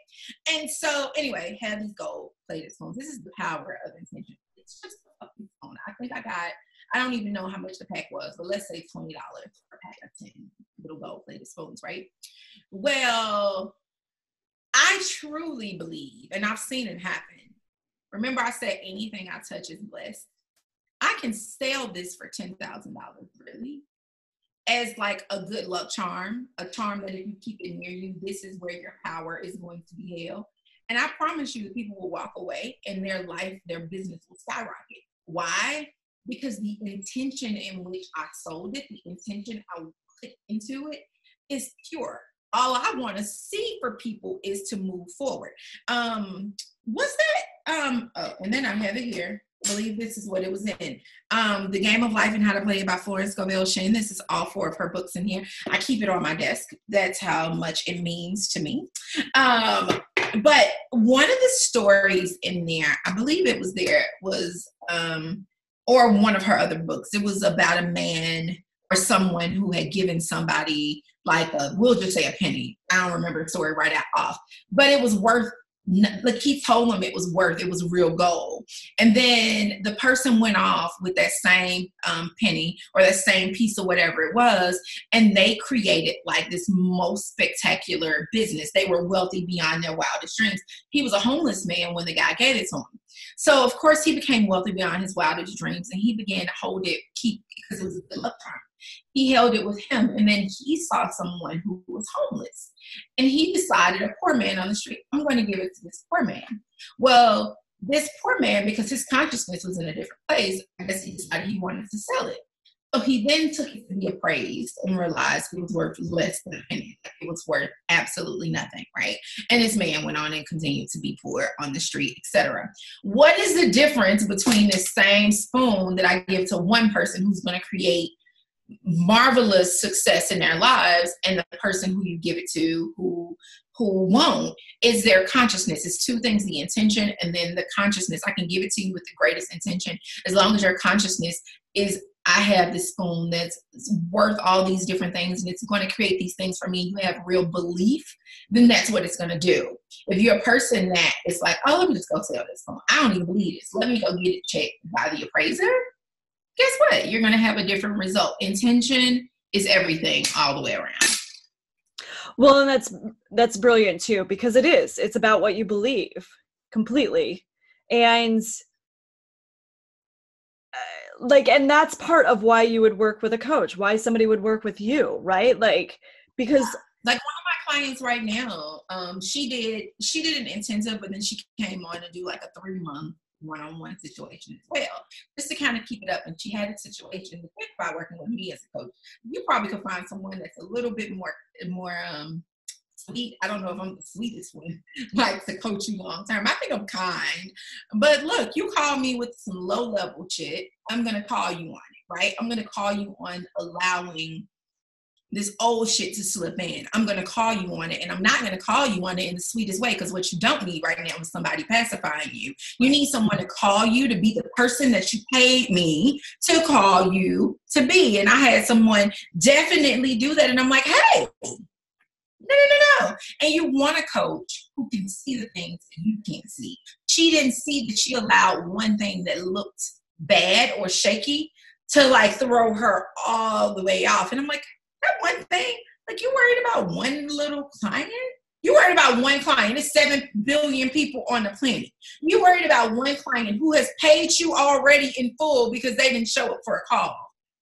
Speaker 2: And so, anyway, have these gold plated spoons. This is the power of intention. It's just a fucking phone. I think I got I don't even know how much the pack was, but let's say $20 per pack of 10 little gold plated spoons, right? Well, I truly believe, and I've seen it happen. Remember, I said anything I touch is blessed. I can sell this for $10,000, really, as like a good luck charm, a charm that if you keep it near you, this is where your power is going to be held. And I promise you, people will walk away and their life, their business will skyrocket. Why? Because the intention in which I sold it, the intention I put into it is pure. All I want to see for people is to move forward. Um, what's that? Um, oh, and then I have it here. I believe this is what it was in. Um, the Game of Life and How to Play it by Florence Scovel Shinn. This is all four of her books in here. I keep it on my desk. That's how much it means to me. Um, but one of the stories in there, I believe it was there, was um, or one of her other books. It was about a man or someone who had given somebody like a, we'll just say a penny. I don't remember the story right off, but it was worth like he told him it was worth it was real gold and then the person went off with that same um, penny or that same piece of whatever it was and they created like this most spectacular business they were wealthy beyond their wildest dreams he was a homeless man when the guy gave it to him so of course he became wealthy beyond his wildest dreams and he began to hold it keep because it was a good luck charm he held it with him and then he saw someone who was homeless and he decided a poor man on the street i'm going to give it to this poor man. Well this poor man because his consciousness was in a different place i guess he decided he wanted to sell it so he then took it to be appraised and realized it was worth less than. It was worth absolutely nothing, right? And this man went on and continued to be poor on the street, etc. What is the difference between the same spoon that I give to one person who's going to create marvelous success in their lives and the person who you give it to who who won't is their consciousness. It's two things the intention and then the consciousness. I can give it to you with the greatest intention as long as your consciousness is I have this spoon that's worth all these different things and it's going to create these things for me. You have real belief, then that's what it's going to do. If you're a person that is like, oh, let me just go sell this phone. I don't even believe this. Let me go get it checked by the appraiser. Guess what? You're going to have a different result. Intention is everything all the way around.
Speaker 1: Well, and that's that's brilliant too because it is. It's about what you believe completely. And like and that's part of why you would work with a coach why somebody would work with you right? Like because
Speaker 2: like one of my clients right now um she did she did an intensive but then she came on to do like a three month one-on-one situation as well just to kind of keep it up and she had a situation by working with me as a coach. You probably could find someone that's a little bit more more um sweet. I don't know if I'm the sweetest one, like to coach you long term. I think I'm kind. But look, you call me with some low level shit, I'm gonna call you on it, right? I'm gonna call you on allowing this old shit to slip in. I'm gonna call you on it, and I'm not gonna call you on it in the sweetest way because what you don't need right now is somebody pacifying you. You need someone to call you to be the person that you paid me to call you to be. And I had someone definitely do that, and I'm like, hey, no, no, no, no. And you want a coach who can see the things that you can't see. She didn't see that she allowed one thing that looked bad or shaky to like throw her all the way off. And I'm like, that one thing, like you worried about one little client? You worried about one client. It's seven billion people on the planet. You worried about one client who has paid you already in full because they didn't show up for a call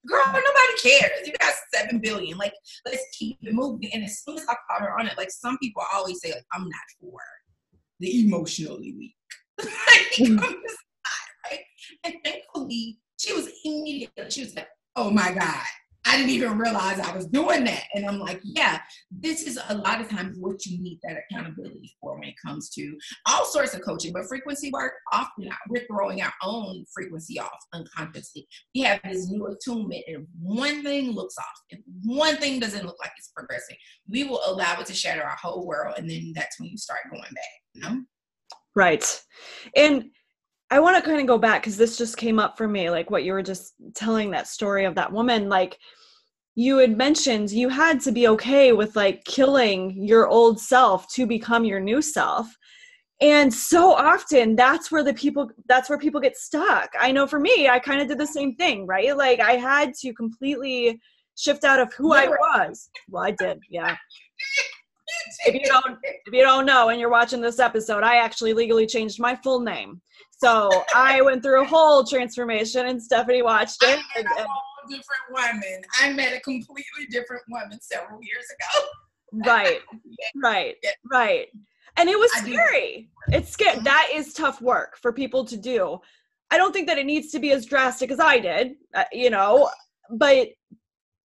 Speaker 2: girl, nobody cares. You got seven billion. Like, let's keep it moving. And as soon as I caught her on it, like some people always say, like, I'm not for the emotionally weak. like, right? And thankfully, she was immediately, she was like, oh my God, I didn't even realize I was doing that. And I'm like, yeah, this is a lot of times what you need that accountability for when it comes to all sorts of coaching. But frequency work, often we're throwing our own frequency off unconsciously. We have this new attunement, and one thing looks off, if one thing doesn't look like it's progressing, we will allow it to shatter our whole world. And then that's when you start going back, you know?
Speaker 1: Right. And I want to kind of go back because this just came up for me, like what you were just telling that story of that woman. Like you had mentioned, you had to be okay with like killing your old self to become your new self. And so often that's where the people that's where people get stuck. I know for me, I kind of did the same thing, right? Like I had to completely shift out of who I was. Well, I did, yeah. If you don't if you don't know and you're watching this episode, I actually legally changed my full name. So I went through a whole transformation, and Stephanie watched it.
Speaker 2: And, and, different woman. I met a completely different woman several years ago.
Speaker 1: right, right, right. And it was scary. It's scary. Mm-hmm. That is tough work for people to do. I don't think that it needs to be as drastic as I did, uh, you know, but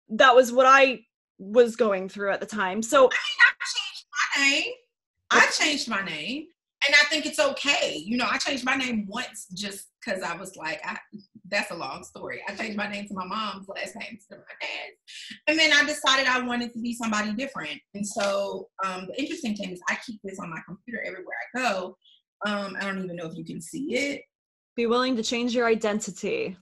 Speaker 1: that was what I was going through at the time. So
Speaker 2: I, mean, I changed my name. I changed my name and I think it's okay. You know, I changed my name once just because I was like, I, that's a long story. I changed my name to my mom's last name to my dad's. And then I decided I wanted to be somebody different. And so um, the interesting thing is I keep this on my computer everywhere I go. Um, I don't even know if you can see it.
Speaker 1: Be willing to change your identity.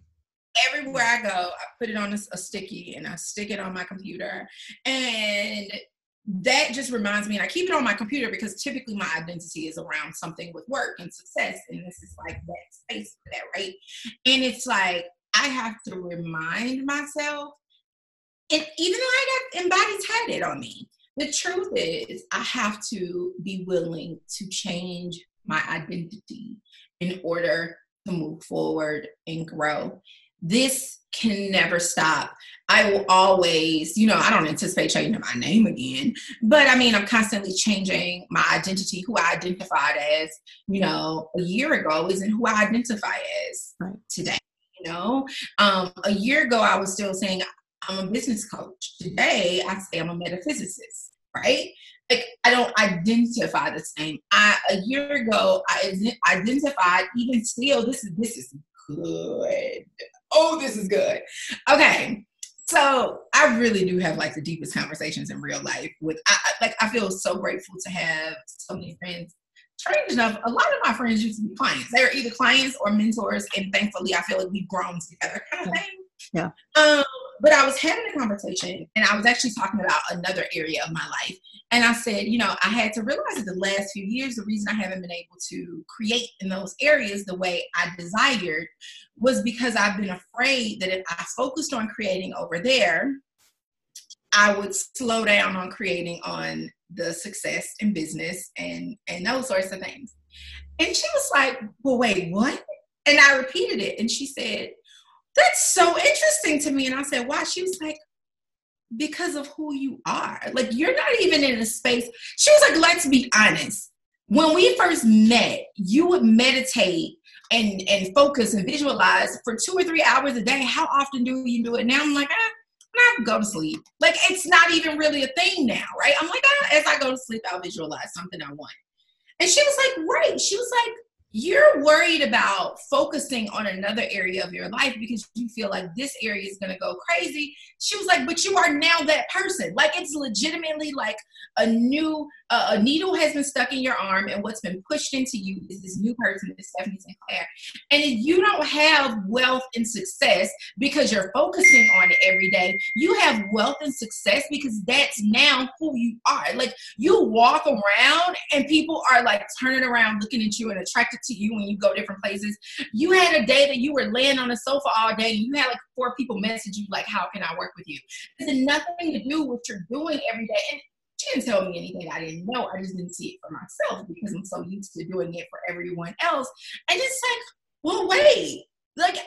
Speaker 2: Everywhere I go, I put it on a, a sticky and I stick it on my computer. And that just reminds me, and I keep it on my computer because typically my identity is around something with work and success, and this is like that space for that, right? And it's like I have to remind myself, and even though I got embodied tatted on me, the truth is I have to be willing to change my identity in order to move forward and grow. This can never stop. I will always, you know, I don't anticipate changing my name again, but I mean, I'm constantly changing my identity. Who I identified as, you know, a year ago isn't who I identify as right. today. You know, um, a year ago I was still saying I'm a business coach. Today I say I'm a metaphysicist. Right? Like I don't identify the same. I a year ago I identified even still. This is this is good oh, this is good. Okay. So I really do have like the deepest conversations in real life with I, like I feel so grateful to have so many friends. Strange enough, a lot of my friends used to be clients. They were either clients or mentors, and thankfully I feel like we've grown together kind of thing.
Speaker 1: Yeah.
Speaker 2: Um, but I was having a conversation and I was actually talking about another area of my life. And I said, you know, I had to realize that the last few years, the reason I haven't been able to create in those areas the way I desired was because I've been afraid that if I focused on creating over there, I would slow down on creating on the success in business and and those sorts of things. And she was like, "Well, wait, what?" And I repeated it, and she said, that's so interesting to me. And I said, why? She was like, because of who you are. Like, you're not even in a space. She was like, let's be honest. When we first met, you would meditate and, and focus and visualize for two or three hours a day. How often do you do it? Now I'm like, ah, I go to sleep. Like, it's not even really a thing now, right? I'm like, ah, as I go to sleep, I'll visualize something I want. And she was like, right. She was like, you're worried about focusing on another area of your life because you feel like this area is going to go crazy. She was like, but you are now that person. Like it's legitimately like a new, a needle has been stuck in your arm, and what's been pushed into you is this new person, this Stephanie Sinclair. And if you don't have wealth and success because you're focusing on it every day, you have wealth and success because that's now who you are. Like you walk around and people are like turning around looking at you and attracted to you when you go different places. You had a day that you were laying on a sofa all day and you had like four people message you like, how can I work with you? It nothing to do with what you're doing every day. And she didn't tell me anything I didn't know. I just didn't see it for myself because I'm so used to doing it for everyone else. And it's like, well, wait, like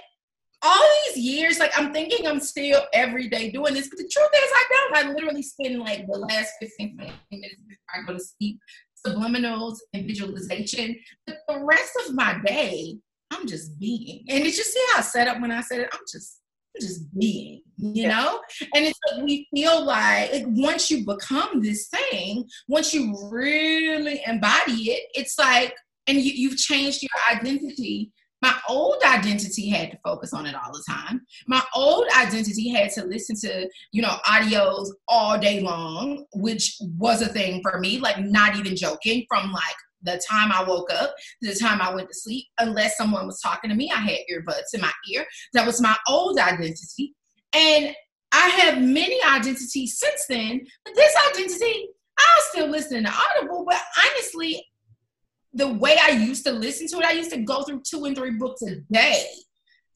Speaker 2: all these years, like I'm thinking I'm still every day doing this, but the truth is I don't. I literally spend like the last 15 minutes before I go to sleep subliminals and visualization. But the rest of my day, I'm just being. And did you see how I set up when I said it? I'm just just being, you know? And it's like we feel like, like once you become this thing, once you really embody it, it's like, and you, you've changed your identity my old identity had to focus on it all the time. My old identity had to listen to, you know, audios all day long, which was a thing for me, like not even joking, from like the time I woke up to the time I went to sleep, unless someone was talking to me, I had earbuds in my ear. That was my old identity. And I have many identities since then, but this identity, I'll still listen to Audible, but honestly, the way I used to listen to it, I used to go through two and three books a day.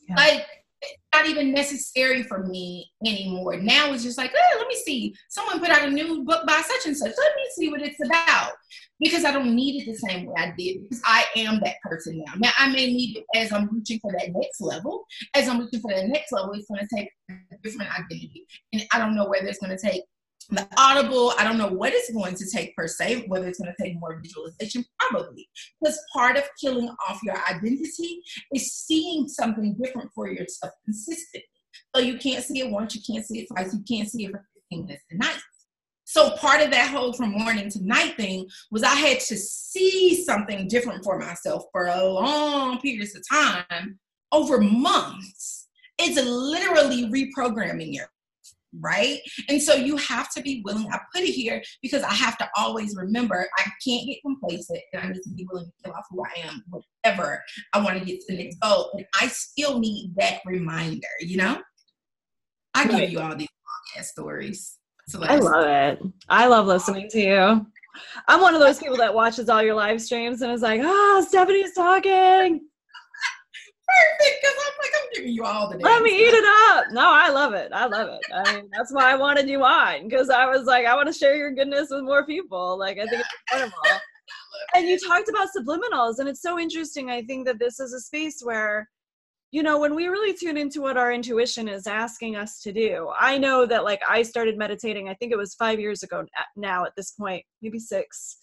Speaker 2: Yeah. Like it's not even necessary for me anymore. Now it's just like, let me see. Someone put out a new book by such and such. Let me see what it's about. Because I don't need it the same way I did. Because I am that person now. Now I may need it as I'm reaching for that next level. As I'm reaching for that next level, it's going to take a different identity. And I don't know whether it's going to take the audible i don't know what it's going to take per se whether it's going to take more visualization probably. Because part of killing off your identity is seeing something different for yourself consistently. So you can't see it once you can't see it twice you can't see it for 15 minutes a night. So part of that whole from morning to night thing was i had to see something different for myself for a long periods of time over months. It's literally reprogramming your right? And so you have to be willing. I put it here because I have to always remember I can't get complacent and I need to be willing to kill off who I am, whatever I want to get to the next goal. And I still need that reminder, you know? I right. give you all these long ass stories.
Speaker 1: So I love it. I love listening to you. I'm one of those people that watches all your live streams and is like, ah, oh, Stephanie's talking
Speaker 2: perfect because I'm like, I'm giving you all the.
Speaker 1: Let me eat it up. No, I love it. I love it. I mean, that's why I wanted you on because I was like, I want to share your goodness with more people. Like, I think it's incredible. and you talked about subliminals, and it's so interesting. I think that this is a space where, you know, when we really tune into what our intuition is asking us to do, I know that like I started meditating. I think it was five years ago now. At this point, maybe six,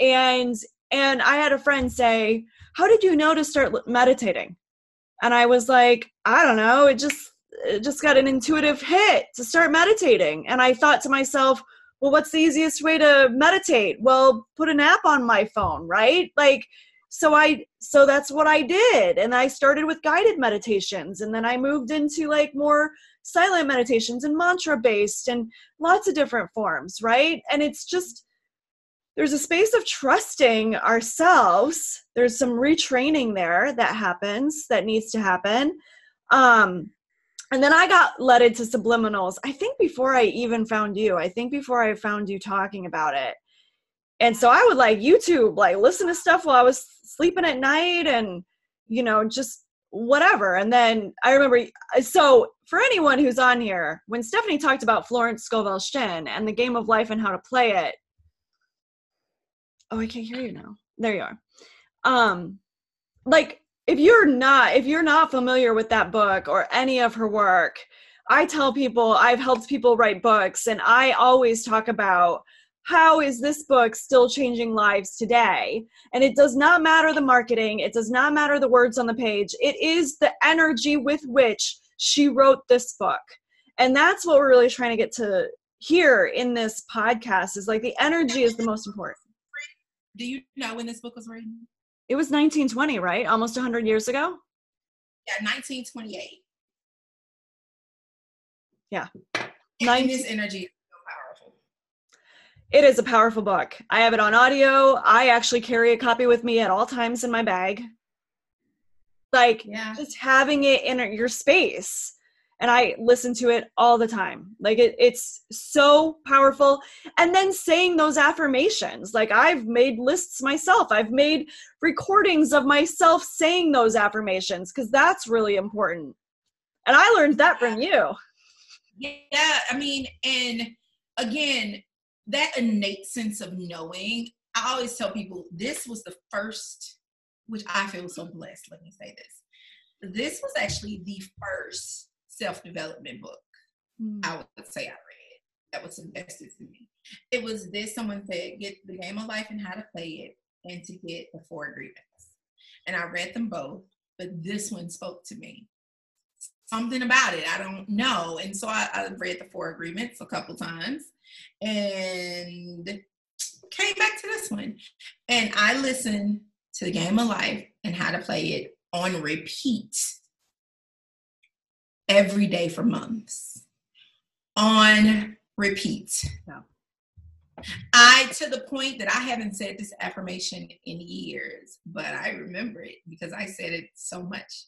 Speaker 1: and and I had a friend say, "How did you know to start meditating?" And i was like i don't know it just it just got an intuitive hit to start meditating. And i thought to myself well what's the easiest way to meditate? Well put an app on my phone right? Like so i so that's what i did. And i started with guided meditations. And then i moved into like more silent meditations and mantra based and lots of different forms right? And it's just there's a space of trusting ourselves. There's some retraining there that happens that needs to happen. Um and then i got led into subliminals i think before i even found you. I think before i found you talking about it. And so i would like youtube like listen to stuff while i was sleeping at night and you know just whatever. And then i remember so for anyone who's on here when stephanie talked about florence scovel shinn and the game of life and how to play it oh i can't hear you now there you are um like if you're not if you're not familiar with that book or any of her work i tell people i've helped people write books and i always talk about how is this book still changing lives today? And it does not matter the marketing, it does not matter the words on the page. It is the energy with which she wrote this book. And that's what we're really trying to get to here in this podcast is like the energy is the most important.
Speaker 2: Do you know when this book was written?
Speaker 1: It was 1920, right? Almost 100 years ago?
Speaker 2: Yeah, 1928.
Speaker 1: Yeah.
Speaker 2: And this energy is so powerful.
Speaker 1: it is a powerful book. I have it on audio. I actually carry a copy with me at all times in my bag. Like yeah. just having it in your space. And I listen to it all the time. Like it, it's so powerful. And then saying those affirmations. Like I've made lists myself. I've made recordings of myself saying those affirmations because that's really important. And I learned that from you.
Speaker 2: Yeah, I mean, and again, that innate sense of knowing, I always tell people this was the first, which I feel so blessed. Let me say this. This was actually the first self development book mm. I would say I read that was invested to me. It was this someone said, get the game of life and how to play it, and to get the four agreements. And I read them both, but this one spoke to me something about it. I don't know. And so I, I, read the four agreements a couple times and came back to this one. And I listened to the game of life and how to play it on repeat every day for months. On repeat. I to the point that I haven't said this affirmation in years, but I remember it because I said it so much.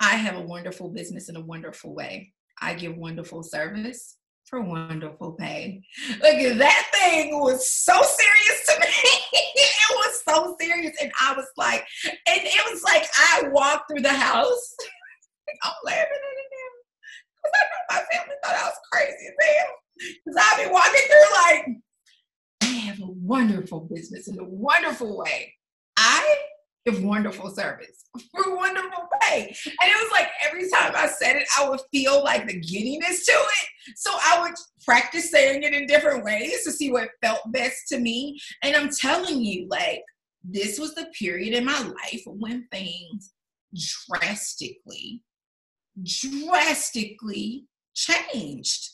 Speaker 2: I have a wonderful business in a wonderful way. I give wonderful service for wonderful pay. Look, that thing was so serious to me. it was so serious. And I was like, and it was like I walked through the house. I'm laughing at it now. Because I know my family thought I was crazy as hell. Because I've been walking through like, I have a wonderful business in a wonderful way. I give wonderful service for a wonderful pay. And it was like every time I said it, I would feel like the giddiness to it. So I would practice saying it in different ways to see what felt best to me. And I'm telling you, like, this was the period in my life when things drastically, drastically changed.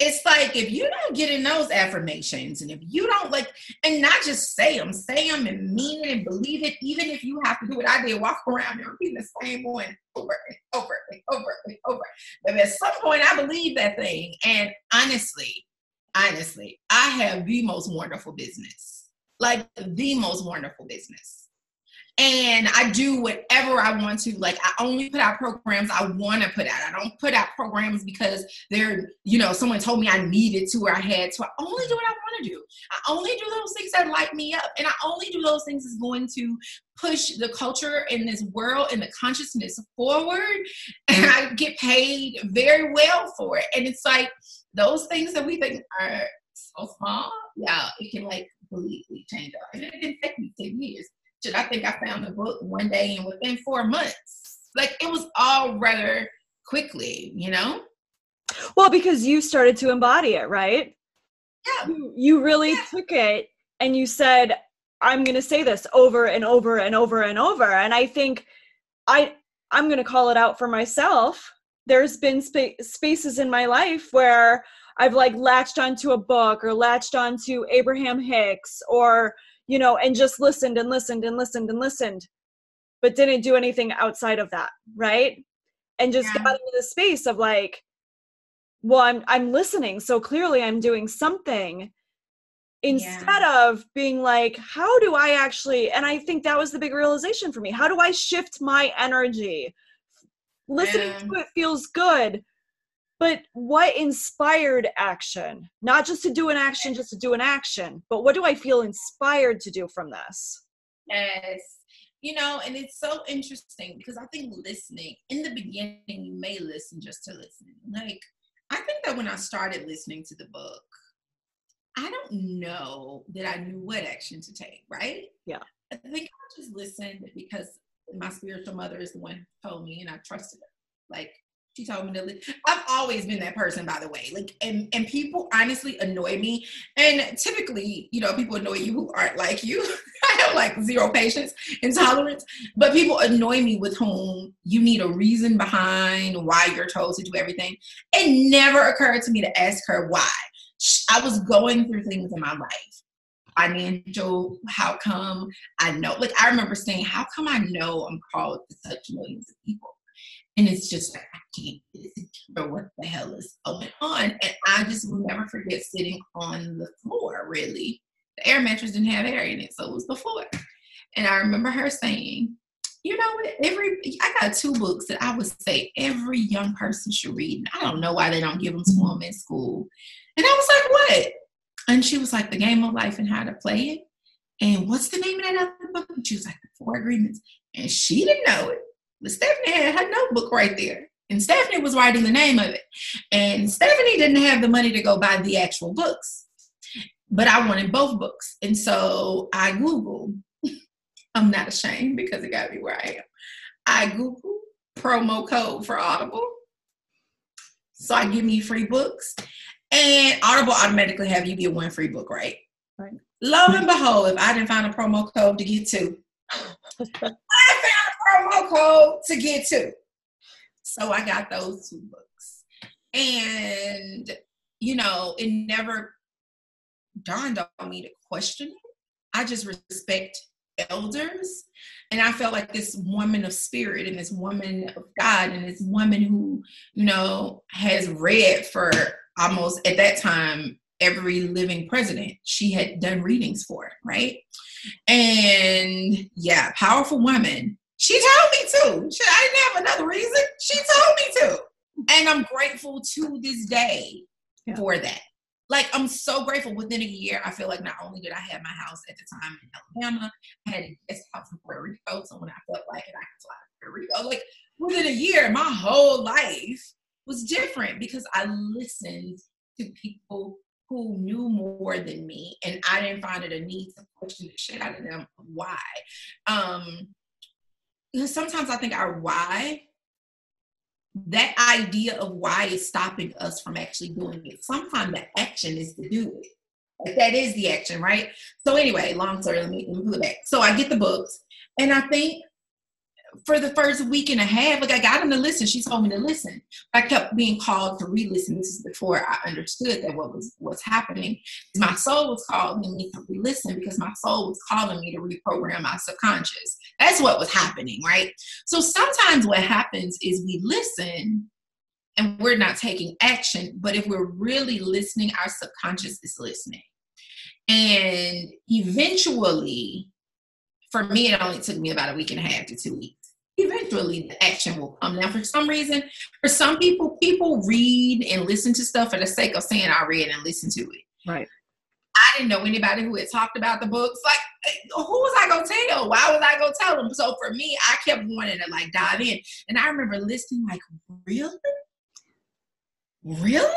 Speaker 2: It's like if you don't get in those affirmations and if you don't like and not just say them say them and mean it and believe it even if you have to do what i did walk around and repeat the same one over and over and over and over. But at some point i believe that thing. And honestly honestly i have the most wonderful business. Like the most wonderful business and I do whatever I want to. Like I only put out programs I want to put out. I don't put out programs because they're, you know, someone told me I needed to or I had to. I only do what I want to do. I only do those things that light me up. And I only do those things that's going to push the culture in this world and the consciousness forward. And I get paid very well for it. And it's like those things that we think are so small, yeah, it can like completely change our And it didn't take me 10 years shit, I think I found the book one day and within four months. Like it was all rather quickly, you know?
Speaker 1: Well, because you started to embody it, right?
Speaker 2: Yeah.
Speaker 1: You, you really yeah. took it and you said, I'm going to say this over and over and over and over. And I think I I'm going to call it out for myself. There's been spa- spaces in my life where I've like latched onto a book or latched onto Abraham Hicks or you know, and just listened and listened and listened and listened, but didn't do anything outside of that, right? And just yeah. got into the space of like, well, I'm I'm listening, so clearly I'm doing something instead yeah. of being like how do i actually and i think that was the big realization for me how do i shift my energy listening yeah. to it feels good but what inspired action not just to do an action just to do an action but what do i feel inspired to do from this
Speaker 2: yes you know and it's so interesting because i think listening in the beginning you may listen just to listen like i think that when i started listening to the book I don't know that I knew what action to take, right?
Speaker 1: Yeah.
Speaker 2: I think I just listened because my spiritual mother is the one who told me and I trusted her. Like she told me to li- I've always been that person, by the way. Like and and people honestly annoy me. And typically, you know, people annoy you who aren't like you. I have like zero patience and tolerance. But people annoy me with whom you need a reason behind why you're told to do everything. It never occurred to me to ask her why. I was going through things in my life. Financial, how come I know? Like I remember saying, how come I know I'm called to touch millions of people? And it's just like I can't figure what the hell is going on. And I just will never forget sitting on the floor, really. The air mattress didn't have air in it, so it was the floor. And I remember her saying, you know, what? every I got two books that I would say every young person should read. And I don't know why they don't give them to them in school. And I was like, what? And she was like, the game of life and how to play it. And what's the name of that other book? And she was like, the four agreements. And she didn't know it. But Stephanie had her notebook right there. And Stephanie was writing the name of it. And Stephanie didn't have the money to go buy the actual books. But I wanted both books. And so I Googled, I'm not ashamed because it got me where I am. I Googled promo code for Audible. So I give me free books. And Audible automatically have you get one free book, right? Right. Lo and behold, if I didn't find a promo code to get to, I a promo code to get to. So I got those two books. And, you know, it never dawned on me to question it. I just respect elders. And I felt like this woman of spirit and this woman of God and this woman who, you know, has read for almost at that time every living president she had done readings for, right? And yeah, powerful woman. She told me to. She, I didn't have another reason. She told me to. And I'm grateful to this day yeah. for that. Like I'm so grateful. Within a year, I feel like not only did I have my house at the time in Alabama, I had a guest house in Puerto Rico. So when I felt like it, I could fly to Puerto Rico. Like within a year, my whole life was different because I listened to people who knew more than me and I didn't find it a need to question the shit out of them why. Um sometimes I think our why, that idea of why is stopping us from actually doing it. Sometimes the action is to do it. Like that is the action, right? So anyway, long story, let me, let me it back. So I get the books and I think for the first week and a half, like I got him to listen. She told me to listen. I kept being called to re-listen. This is before I understood that what was what's happening. My soul was calling me to re-listen because my soul was calling me to reprogram my subconscious. That's what was happening, right? So sometimes what happens is we listen and we're not taking action, but if we're really listening, our subconscious is listening. And eventually, for me, it only took me about a week and a half to two weeks eventually the action will come. Now, for some reason, for some people, people read and listen to stuff for the sake of saying I read and listen to it.
Speaker 1: Right.
Speaker 2: I didn't know anybody who had talked about the books. Like, who was I gonna tell? Why was I gonna tell them? So for me, I kept wanting to like dive in, and I remember listening, like, really, really,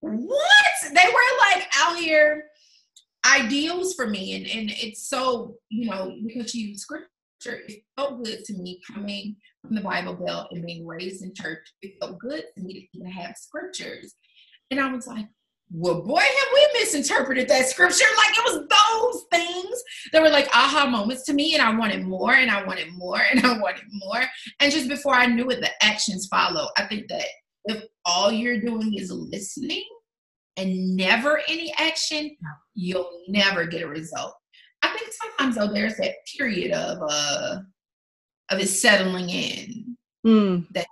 Speaker 2: what? They were like out here ideals for me, and and it's so you know because you script scripture. It felt good to me coming from the Bible Belt and being raised in church. It felt good to me to even have scriptures. And I was like, well, boy, have we misinterpreted that scripture. Like it was those things that were like aha moments to me, and I wanted more, and I wanted more, and I wanted more. And just before I knew it, the actions follow. I think that if all you're doing is listening and never any action, you'll never get a result. I think sometimes though there's that period of uh of it settling in.
Speaker 1: Mm.
Speaker 2: That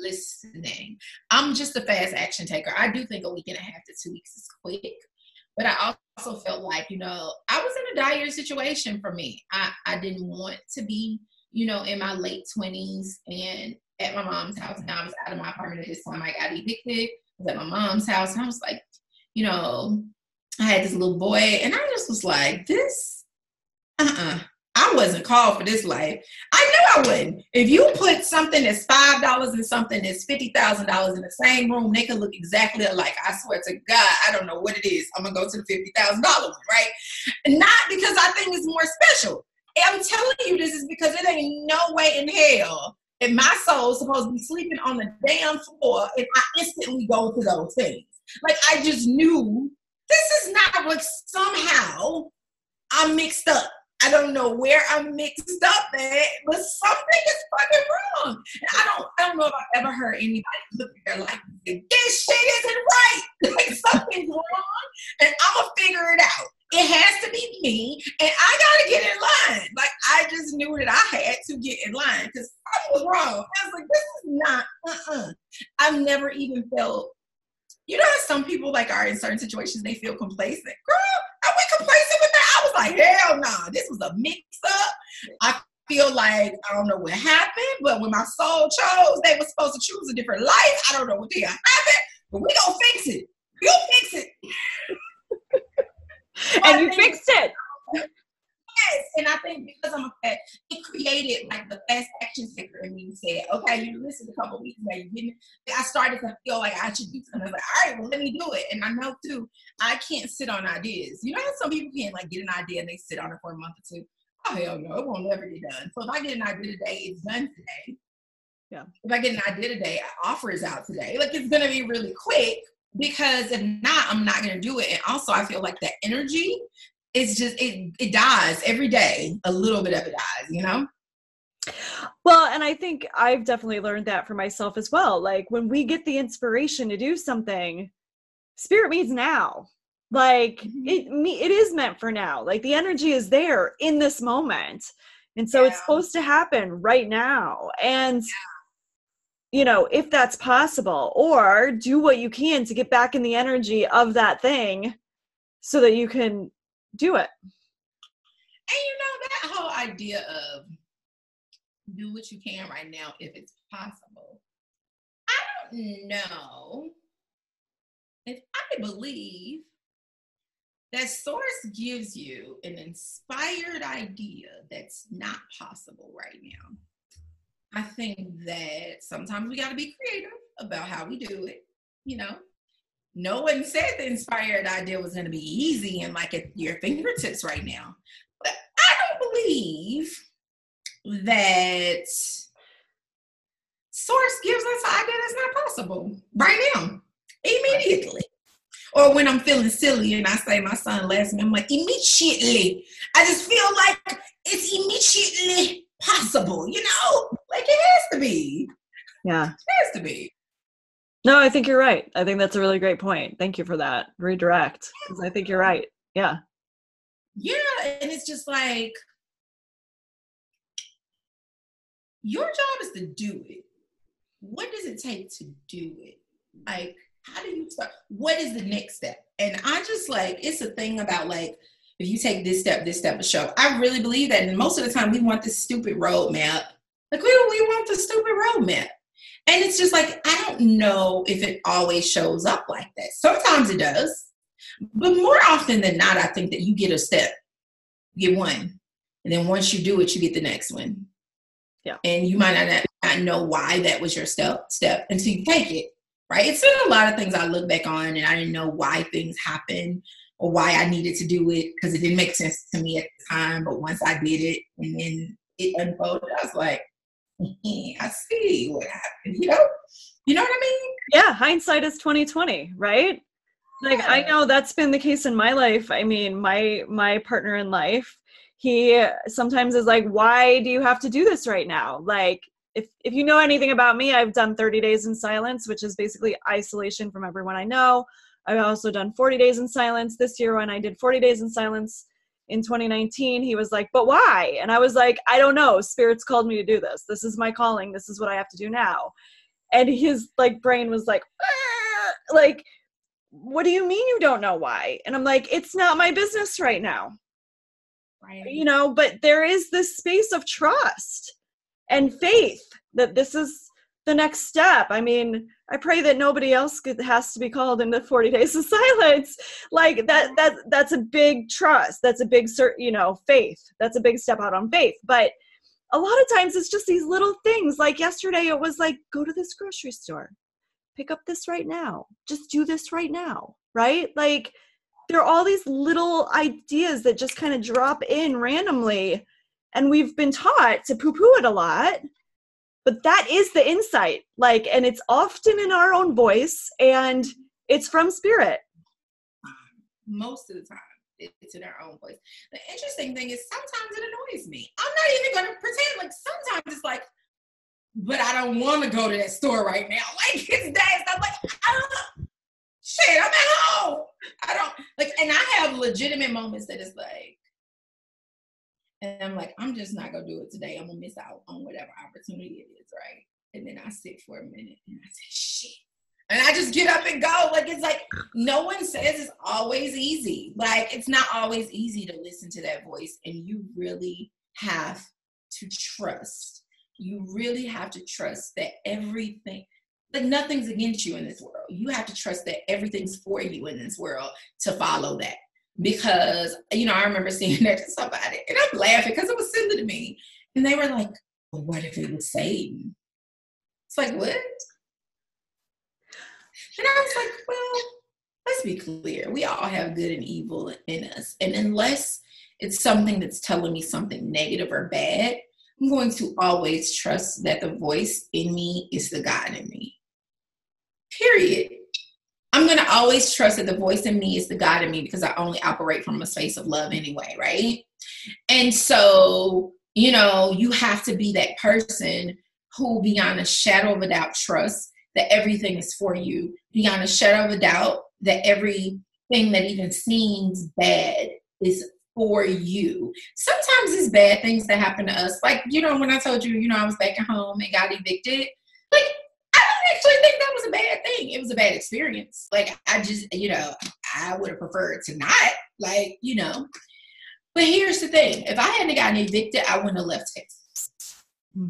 Speaker 2: listening. I'm just a fast action taker. I do think a week and a half to two weeks is quick, but I also felt like, you know, I was in a dire situation for me. I, I didn't want to be, you know, in my late 20s and at my mom's house. Now I was out of my apartment at this time. I got evicted. I was at my mom's house. And I was like, you know, I had this little boy and I just was like, this, uh-uh. I wasn't called for this life. I knew I wouldn't. If you put something that's five dollars and something that's fifty thousand dollars in the same room, they can look exactly alike. I swear to God, I don't know what it is. I'm gonna go to the fifty thousand dollar one, right? Not because I think it's more special. I'm telling you this is because it ain't no way in hell if my soul's supposed to be sleeping on the damn floor if I instantly go to those things. Like I just knew this is not what somehow I'm mixed up. I don't know where I'm mixed up at, but something is fucking wrong. And I don't, I don't know if I've ever heard anybody look at their life and say, this shit isn't right. Like something's wrong, and I'm gonna figure it out. It has to be me, and I gotta get in line. Like I just knew that I had to get in line because I was wrong. I was like, this is not. Uh-uh. I've never even felt. You know how some people like are in certain situations they feel complacent. Girl, are we complacent with that? I was like, hell nah, this was a mix up. I feel like I don't know what happened, but when my soul chose, they were supposed to choose a different life. I don't know what did happen, but we gonna fix it. We'll fix
Speaker 1: it. and you fixed it.
Speaker 2: Yes, and I think because I'm a fat, it created like the fast action taker in me. Said, okay, you listened a couple weeks ago, you didn't. I started to feel like I should do something. I was like, all right, well, let me do it. And I know too, I can't sit on ideas. You know how some people can like get an idea and they sit on it for a month or two. Oh hell no, it won't ever get done. So if I get an idea today, it's done today.
Speaker 1: Yeah.
Speaker 2: If I get an idea today, offer is out today. Like it's gonna be really quick because if not, I'm not gonna do it. And also, I feel like the energy it's just it it dies every day. A little bit of it dies, you know.
Speaker 1: Well, and I think I've definitely learned that for myself as well. Like when we get the inspiration to do something, spirit means now. Like mm-hmm. it me it is meant for now. Like the energy is there in this moment. And so yeah. it's supposed to happen right now. And yeah. you know, if that's possible, or do what you can to get back in the energy of that thing so that you can do it.
Speaker 2: And you know, that whole idea of do what you can right now if it's possible. I don't know if I believe that source gives you an inspired idea that's not possible right now. I think that sometimes we got to be creative about how we do it, you know, no one said the inspired idea was going to be easy and like at your fingertips right now. But I don't believe that source gives us an idea that's not possible right now, immediately. Or when I'm feeling silly and I say my son last name, I'm like, immediately. I just feel like it's immediately possible, you know? Like it has to be.
Speaker 1: Yeah.
Speaker 2: It has to be.
Speaker 1: No, I think you're right. I think that's a really great point. Thank you for that. Redirect. Because I think you're right. Yeah.
Speaker 2: Yeah. And it's just like your job is to do it. What does it take to do it? Like, how do you start? What is the next step? And I just like, it's a thing about like, if you take this step, this step, a show. I really believe that. And most of the time, we want this stupid roadmap. Like, we, we want the stupid roadmap. And it's just like, I don't know if it always shows up like that. Sometimes it does. But more often than not, I think that you get a step, you get one. And then once you do it, you get the next one.
Speaker 1: Yeah.
Speaker 2: And you might not, not know why that was your step step until you take it. Right. It's been a lot of things I look back on and I didn't know why things happened or why I needed to do it because it didn't make sense to me at the time. But once I did it and then it unfolded, I was like, I see what happened. You know, you know what I mean?
Speaker 1: Yeah, hindsight is twenty twenty, right? Like yeah. I know that's been the case in my life. I mean, my my partner in life, he sometimes is like, "Why do you have to do this right now?" Like, if if you know anything about me, I've done 30 days in silence, which is basically isolation from everyone I know. I've also done 40 days in silence this year when I did 40 days in silence in 2019 he was like but why? And i was like i don't know. Spirits called me to do this. This is my calling. This is what i have to do now. And his like brain was like ah! like what do you mean you don't know why? And i'm like it's not my business right now. Right. You know but there is this space of trust and faith that this is the next step. I mean i pray that nobody else has to be called into 40 days of silence. Like that that that's a big trust. That's a big you know faith. That's a big step out on faith. But a lot of times it's just these little things. Like yesterday it was like go to this grocery store. Pick up this right now. Just do this right now right? Like there are all these little ideas that just kind of drop in randomly. And we've been taught to poo poo it a lot but that is the insight like and it's often in our own voice and it's from spirit.
Speaker 2: Most of the time it's in our own voice. The interesting thing is sometimes it annoys me. I'm not even going to pretend like sometimes it's like but i don't want to go to that store right now. Like it's days i'm like oh, shit i'm at home. I don't like and i have legitimate moments that is like and I'm like, I'm just not gonna do it today. I'm gonna miss out on whatever opportunity it is, right? And then I sit for a minute and I say, shit. And I just get up and go. Like it's like no one says it's always easy. Like it's not always easy to listen to that voice. And you really have to trust. You really have to trust that everything like nothing's against you in this world. You have to trust that everything's for you in this world to follow that because you know I remember seeing that to somebody and I'm laughing because it was similar to me, and they were like, "Well, what if it was Satan?" It's like what? And I was like, "Well, let's be clear. We all have good and evil in us, and unless it's something that's telling me something negative or bad." I'm going to always trust that the voice in me is the God in me. Period. I'm going to always trust that the voice in me is the God in me because I only operate from a space of love anyway, right? And so, you know, you have to be that person who, beyond a shadow of a doubt, trusts that everything is for you, beyond a shadow of a doubt, that everything that even seems bad is for you. Sometimes it's bad things that happen to us. Like, you know, when I told you, you know, I was back at home and got evicted, like actually think that was a bad thing. It was a bad experience. Like I just, you know, I would have preferred to not, like, you know. But here's the thing: if I hadn't gotten evicted, I wouldn't have left Texas. Hmm.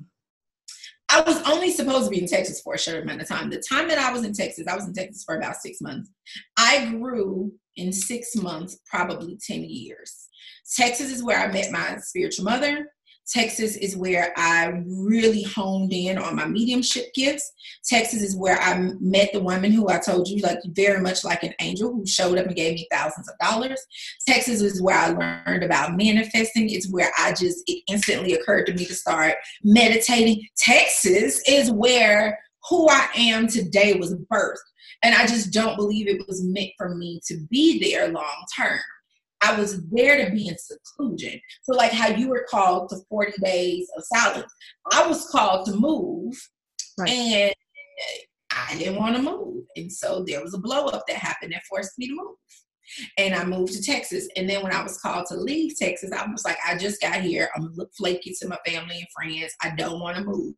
Speaker 2: I was only supposed to be in Texas for a short amount of time. The time that I was in Texas, I was in Texas for about six months. I grew in six months, probably 10 years. Texas is where I met my spiritual mother. Texas is where I really honed in on my mediumship gifts. Texas is where I met the woman who I told you, like very much like an angel, who showed up and gave me thousands of dollars. Texas is where I learned about manifesting. It's where I just, it instantly occurred to me to start meditating. Texas is where who I am today was birthed. And I just don't believe it was meant for me to be there long term. I was there to be in seclusion. So, like how you were called to 40 days of silence, I was called to move. Right. And I didn't want to move. And so there was a blow up that happened that forced me to move. And I moved to Texas. And then when I was called to leave Texas, I was like, I just got here. I'm look flaky to my family and friends. I don't want to move.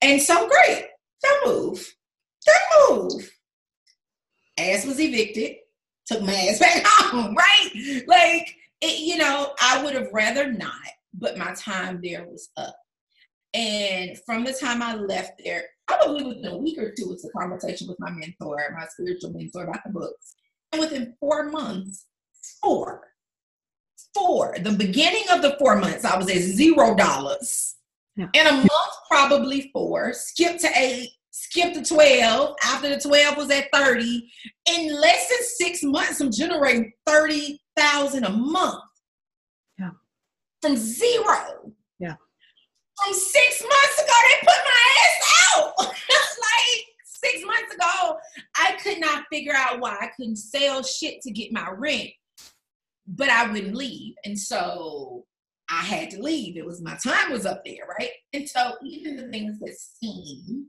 Speaker 2: And so great. Don't move. Don't move. Ass was evicted took my ass back home, right? Like, it, you know, I would have rather not, but my time there was up. And from the time I left there, probably within a week or two, it's a conversation with my mentor, my spiritual mentor about the books. And within four months, four, four, the beginning of the four months, I was at zero dollars. Yeah. In a month, probably four, skip to eight, skip the 12. After the 12 was at 30. In less than six months, I'm generating 30,000 a month.
Speaker 1: Yeah.
Speaker 2: From zero.
Speaker 1: Yeah.
Speaker 2: From six months ago, they put my ass out. like six months ago, I could not figure out why I couldn't sell shit to get my rent. But I wouldn't leave. And so I had to leave. It was my time was up there, right? And so even the things that seem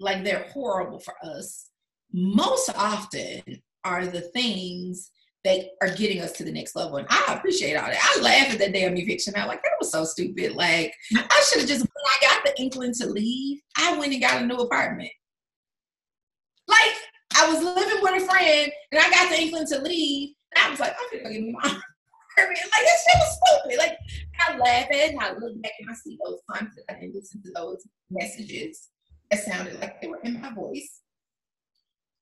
Speaker 2: like they're horrible for us, most often are the things that are getting us to the next level. And I appreciate all that. I laugh at that damn eviction. I'm like that was so stupid. Like I should have just when I got the inkling to leave, I went and got a new apartment. Like I was living with a friend and I got the inkling to leave. And I was like, I'm gonna get me my apartment. Like that shit was stupid. Like I laugh at it and I look back and I see those times that I didn't listen to those messages that sounded like they were in my voice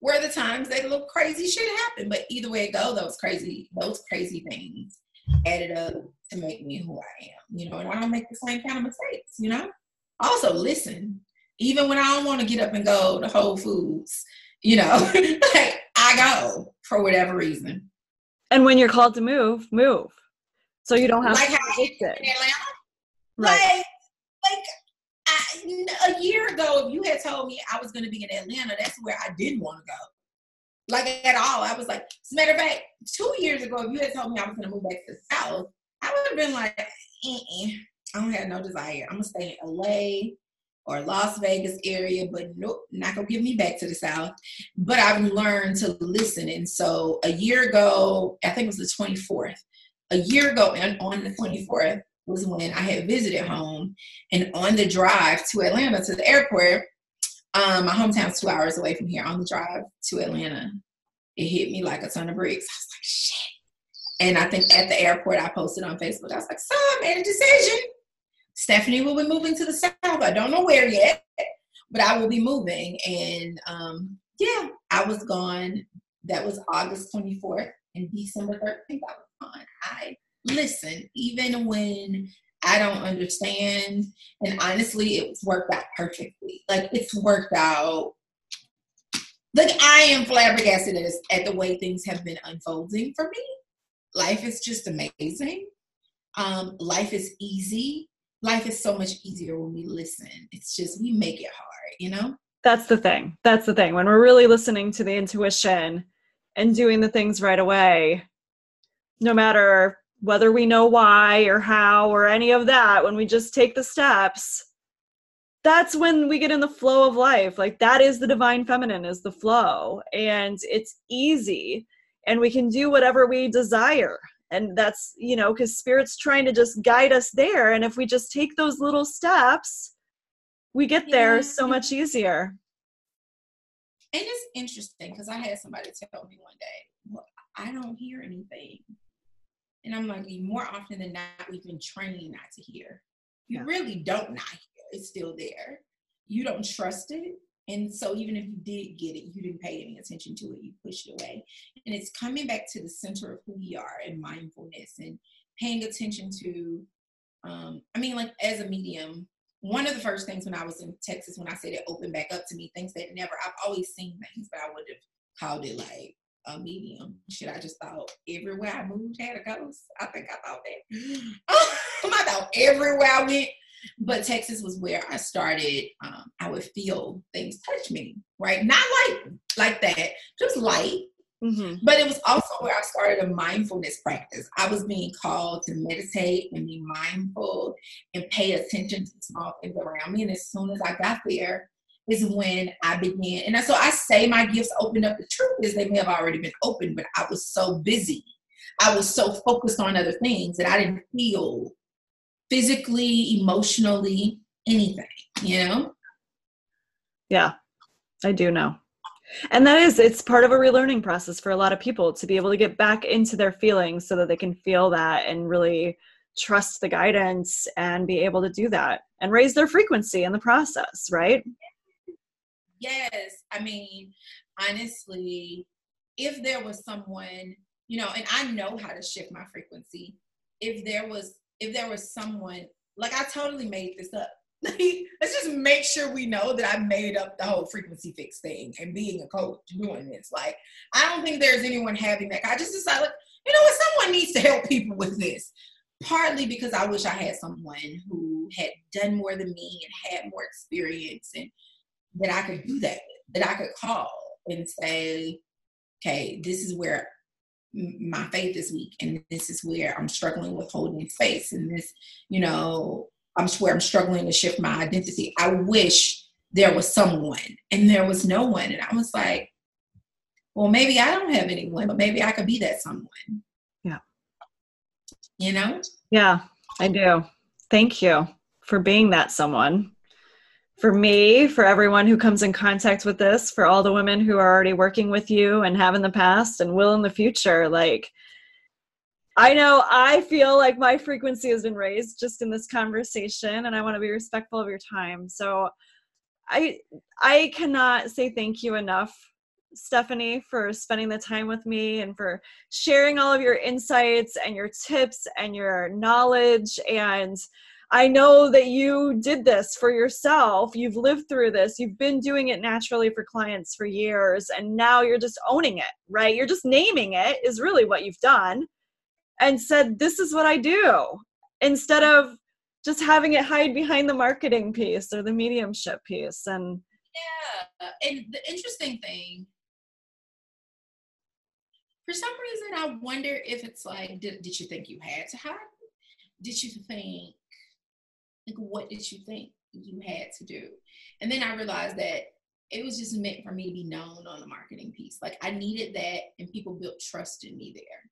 Speaker 2: were the times that little crazy shit happened. But either way it go, those crazy, those crazy things added up to make me who I am. You know, and I don't make the same kind of mistakes, you know? Also listen. Even when I don't want to get up and go to Whole Foods, you know, like I go for whatever reason.
Speaker 1: And when you're called to move, move. So you don't have
Speaker 2: like
Speaker 1: to
Speaker 2: predict it. Right. Like, like a year ago, if you had told me I was going to be in Atlanta, that's where I didn't want to go. Like at all. I was like, as a matter of fact, two years ago, if you had told me I was going to move back to the South, I would have been like, I don't have no desire. I'm going to stay in LA or Las Vegas area, but nope, not going to give me back to the South. But I've learned to listen. And so a year ago, I think it was the 24th, a year ago and on the 24th, was when I had visited home, and on the drive to Atlanta to the airport, um, my hometown's two hours away from here. On the drive to Atlanta, it hit me like a ton of bricks. I was like, shit. And I think at the airport, I posted on Facebook. I was like, so I made a decision. Stephanie will be moving to the south. I don't know where yet, but I will be moving. And um, yeah, I was gone. That was August 24th and December 13th. I was gone. I listen, even when I don't understand, and honestly, it's worked out perfectly. Like it's worked out. Like I am flabbergasted at, the way things have been unfolding for me. Life is just amazing. Um, life is easy. Life is so much easier when we listen. It's just we make it hard, you know.
Speaker 1: That's the thing. That's the thing. When we're really listening to the intuition and doing the things right away, no matter whether we know why or how or any of that, when we just take the steps, that's when we get in the flow of life. Like that is the divine feminine, is the flow. And it's easy and we can do whatever we desire. And that's, you know, because spirit's trying to just guide us there. And if we just take those little steps, we get there yeah. so much easier.
Speaker 2: And it's interesting because I had somebody tell me one day, well, I don't hear anything. And I'm like, more often than not, we've been trained not to hear. You yeah. really don't not hear. It's still there. You don't trust it. And so even if you did get it, you didn't pay any attention to it, you pushed it away. And it's coming back to the center of who we are and mindfulness and paying attention to um, I mean, like as a medium, one of the first things when I was in Texas, when I said it opened back up to me, things that never I've always seen things, but I would have called it like a medium. Shit, I just thought everywhere I moved had a ghost. I think I thought that. I thought everywhere I went. But Texas was where I started. Um, I would feel things touch me, right? Not like like that, just light. Mm-hmm. But it was also where I started a mindfulness practice. I was being called to meditate and be mindful and pay attention to small things around me. And as soon as I got there, is when I began. And so I say my gifts opened up. The truth is they may have already been open, but I was so busy. I was so focused on other things that I didn't feel physically, emotionally, anything, you know?
Speaker 1: Yeah, I do know. And that is, it's part of a relearning process for a lot of people to be able to get back into their feelings so that they can feel that and really trust the guidance and be able to do that and raise their frequency in the process, right?
Speaker 2: Yes. I mean, honestly, if there was someone, you know, and I know how to shift my frequency, if there was, if there was someone, like I totally made this up. Let's just make sure we know that I made up the whole frequency fix thing and being a coach doing this. Like, I don't think there's anyone having that. I just decided, you know what, someone needs to help people with this. Partly because I wish I had someone who had done more than me and had more experience and that I could do that that I could call and say, okay, this is where my faith is weak and this is where I'm struggling with holding space and this, you know, I'm where I'm struggling to shift my identity. I wish there was someone and there was no one. And I was like, well, maybe I don't have anyone, but maybe I could be that someone.
Speaker 1: Yeah.
Speaker 2: You know?
Speaker 1: Yeah, I do. Thank you for being that someone. For me, for everyone who comes in contact with this, for all the women who are already working with you and have in the past and will in the future, like, I know I feel like my frequency has been raised just in this conversation, and I want to be respectful of your time. So, I I cannot say thank you enough Stephanie, for spending the time with me and for sharing all of your insights and your tips and your knowledge. And I know that you did this for yourself. You've lived through this. You've been doing it naturally for clients for years. And now you're just owning it, right? You're just naming it, is really what you've done, and said, This is what I do. Instead of just having it hide behind the marketing piece or the mediumship piece. And
Speaker 2: yeah. And the interesting thing for some reason, I wonder if it's like, did, did you think you had to hide? Did you think, like, what did you think you had to do? And then I realized that it was just meant for me to be known on the marketing piece. Like, I needed that, and people built trust in me there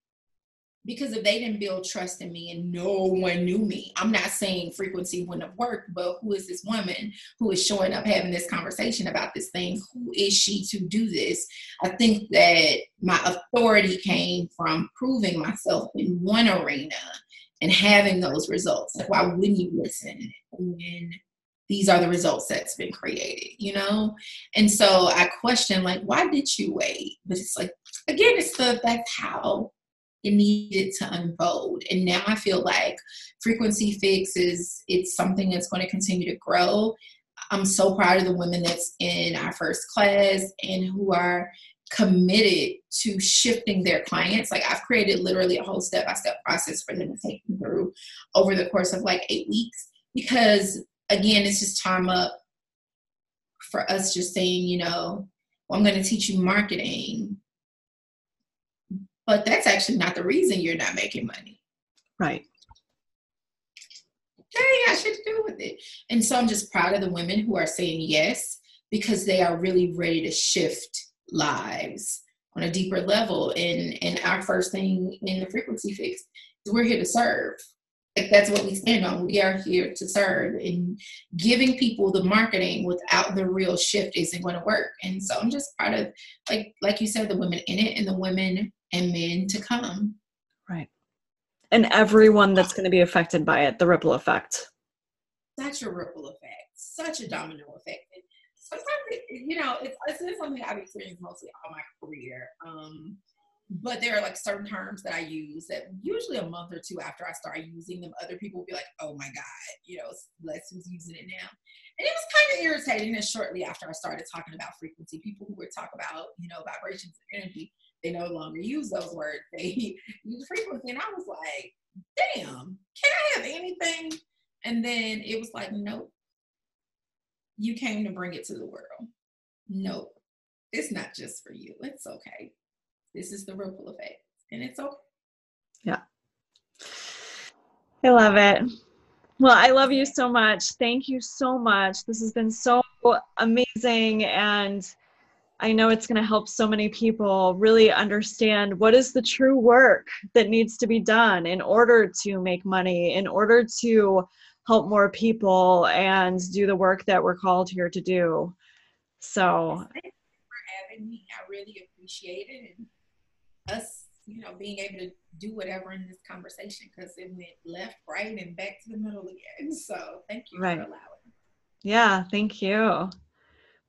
Speaker 2: because if they didn't build trust in me and no one knew me, I'm not saying frequency wouldn't have worked, but who is this woman who is showing up having this conversation about this thing? Who is she to do this? I think that my authority came from proving myself in one arena and having those results. Like, why wouldn't you listen when these are the results that's been created, you know? And so I question, like, why did you wait? But it's like, again, it's the that's how it needed to unfold. And now I feel like frequency fix is it's something that's going to continue to grow. I'm so proud of the women that's in our first class and who are committed to shifting their clients. Like I've created literally a whole step by step process for them to take them through over the course of like eight weeks because again, it's just time up for us just saying, you know, well, I'm going to teach you marketing but that's actually not the reason you're not making money.
Speaker 1: Right.
Speaker 2: Got shit to do with it. And so I'm just proud of the women who are saying yes because they are really ready to shift lives on a deeper level. And and our first thing in the frequency fix is we're here to serve. Like that's what we stand on. We are here to serve and giving people the marketing without the real shift isn't going to work. And so I'm just proud of like like you said, the women in it and the women and men to come.
Speaker 1: Right. And everyone that's going to be affected by it, the ripple effect.
Speaker 2: Such a ripple effect, such a domino effect. You know, it's, it's something I've experienced mostly all my career. Um, but there are like certain terms that I use that usually a month or two after I start using them, other people will be like, oh my God, you know, Les who's using it now. And it was kind of irritating. And shortly after I started talking about frequency, people who would talk about, you know, vibrations and energy, they no longer use those words. They use frequency. And I was like, damn, can I have anything? And then it was like, nope. You came to bring it to the world. Nope. It's not just for you. It's okay. This is the ripple effect. And it's okay.
Speaker 1: Yeah. I love it. Well, I love you so much. Thank you so much. This has been so amazing and I know it's going to help so many people really understand what is the true work that needs to be done in order to make money, in order to help more people and do the work that we're called here to do. So,
Speaker 2: thank you for having me. I really appreciate it. And us, you know, being able to do whatever in this conversation because it went left, right, and back to the middle again. So, thank you right. for allowing.
Speaker 1: Yeah, thank you.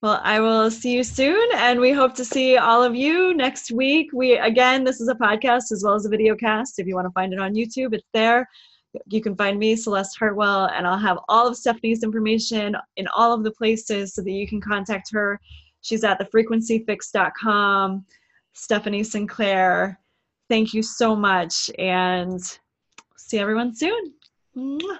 Speaker 1: Well, I will see you soon, and we hope to see all of you next week. We again, this is a podcast as well as a video cast. If you want to find it on YouTube, it's there. You can find me, Celeste Hartwell, and I'll have all of Stephanie's information in all of the places so that you can contact her. She's at thefrequencyfix.com. Stephanie Sinclair, thank you so much, and see everyone soon. Mwah.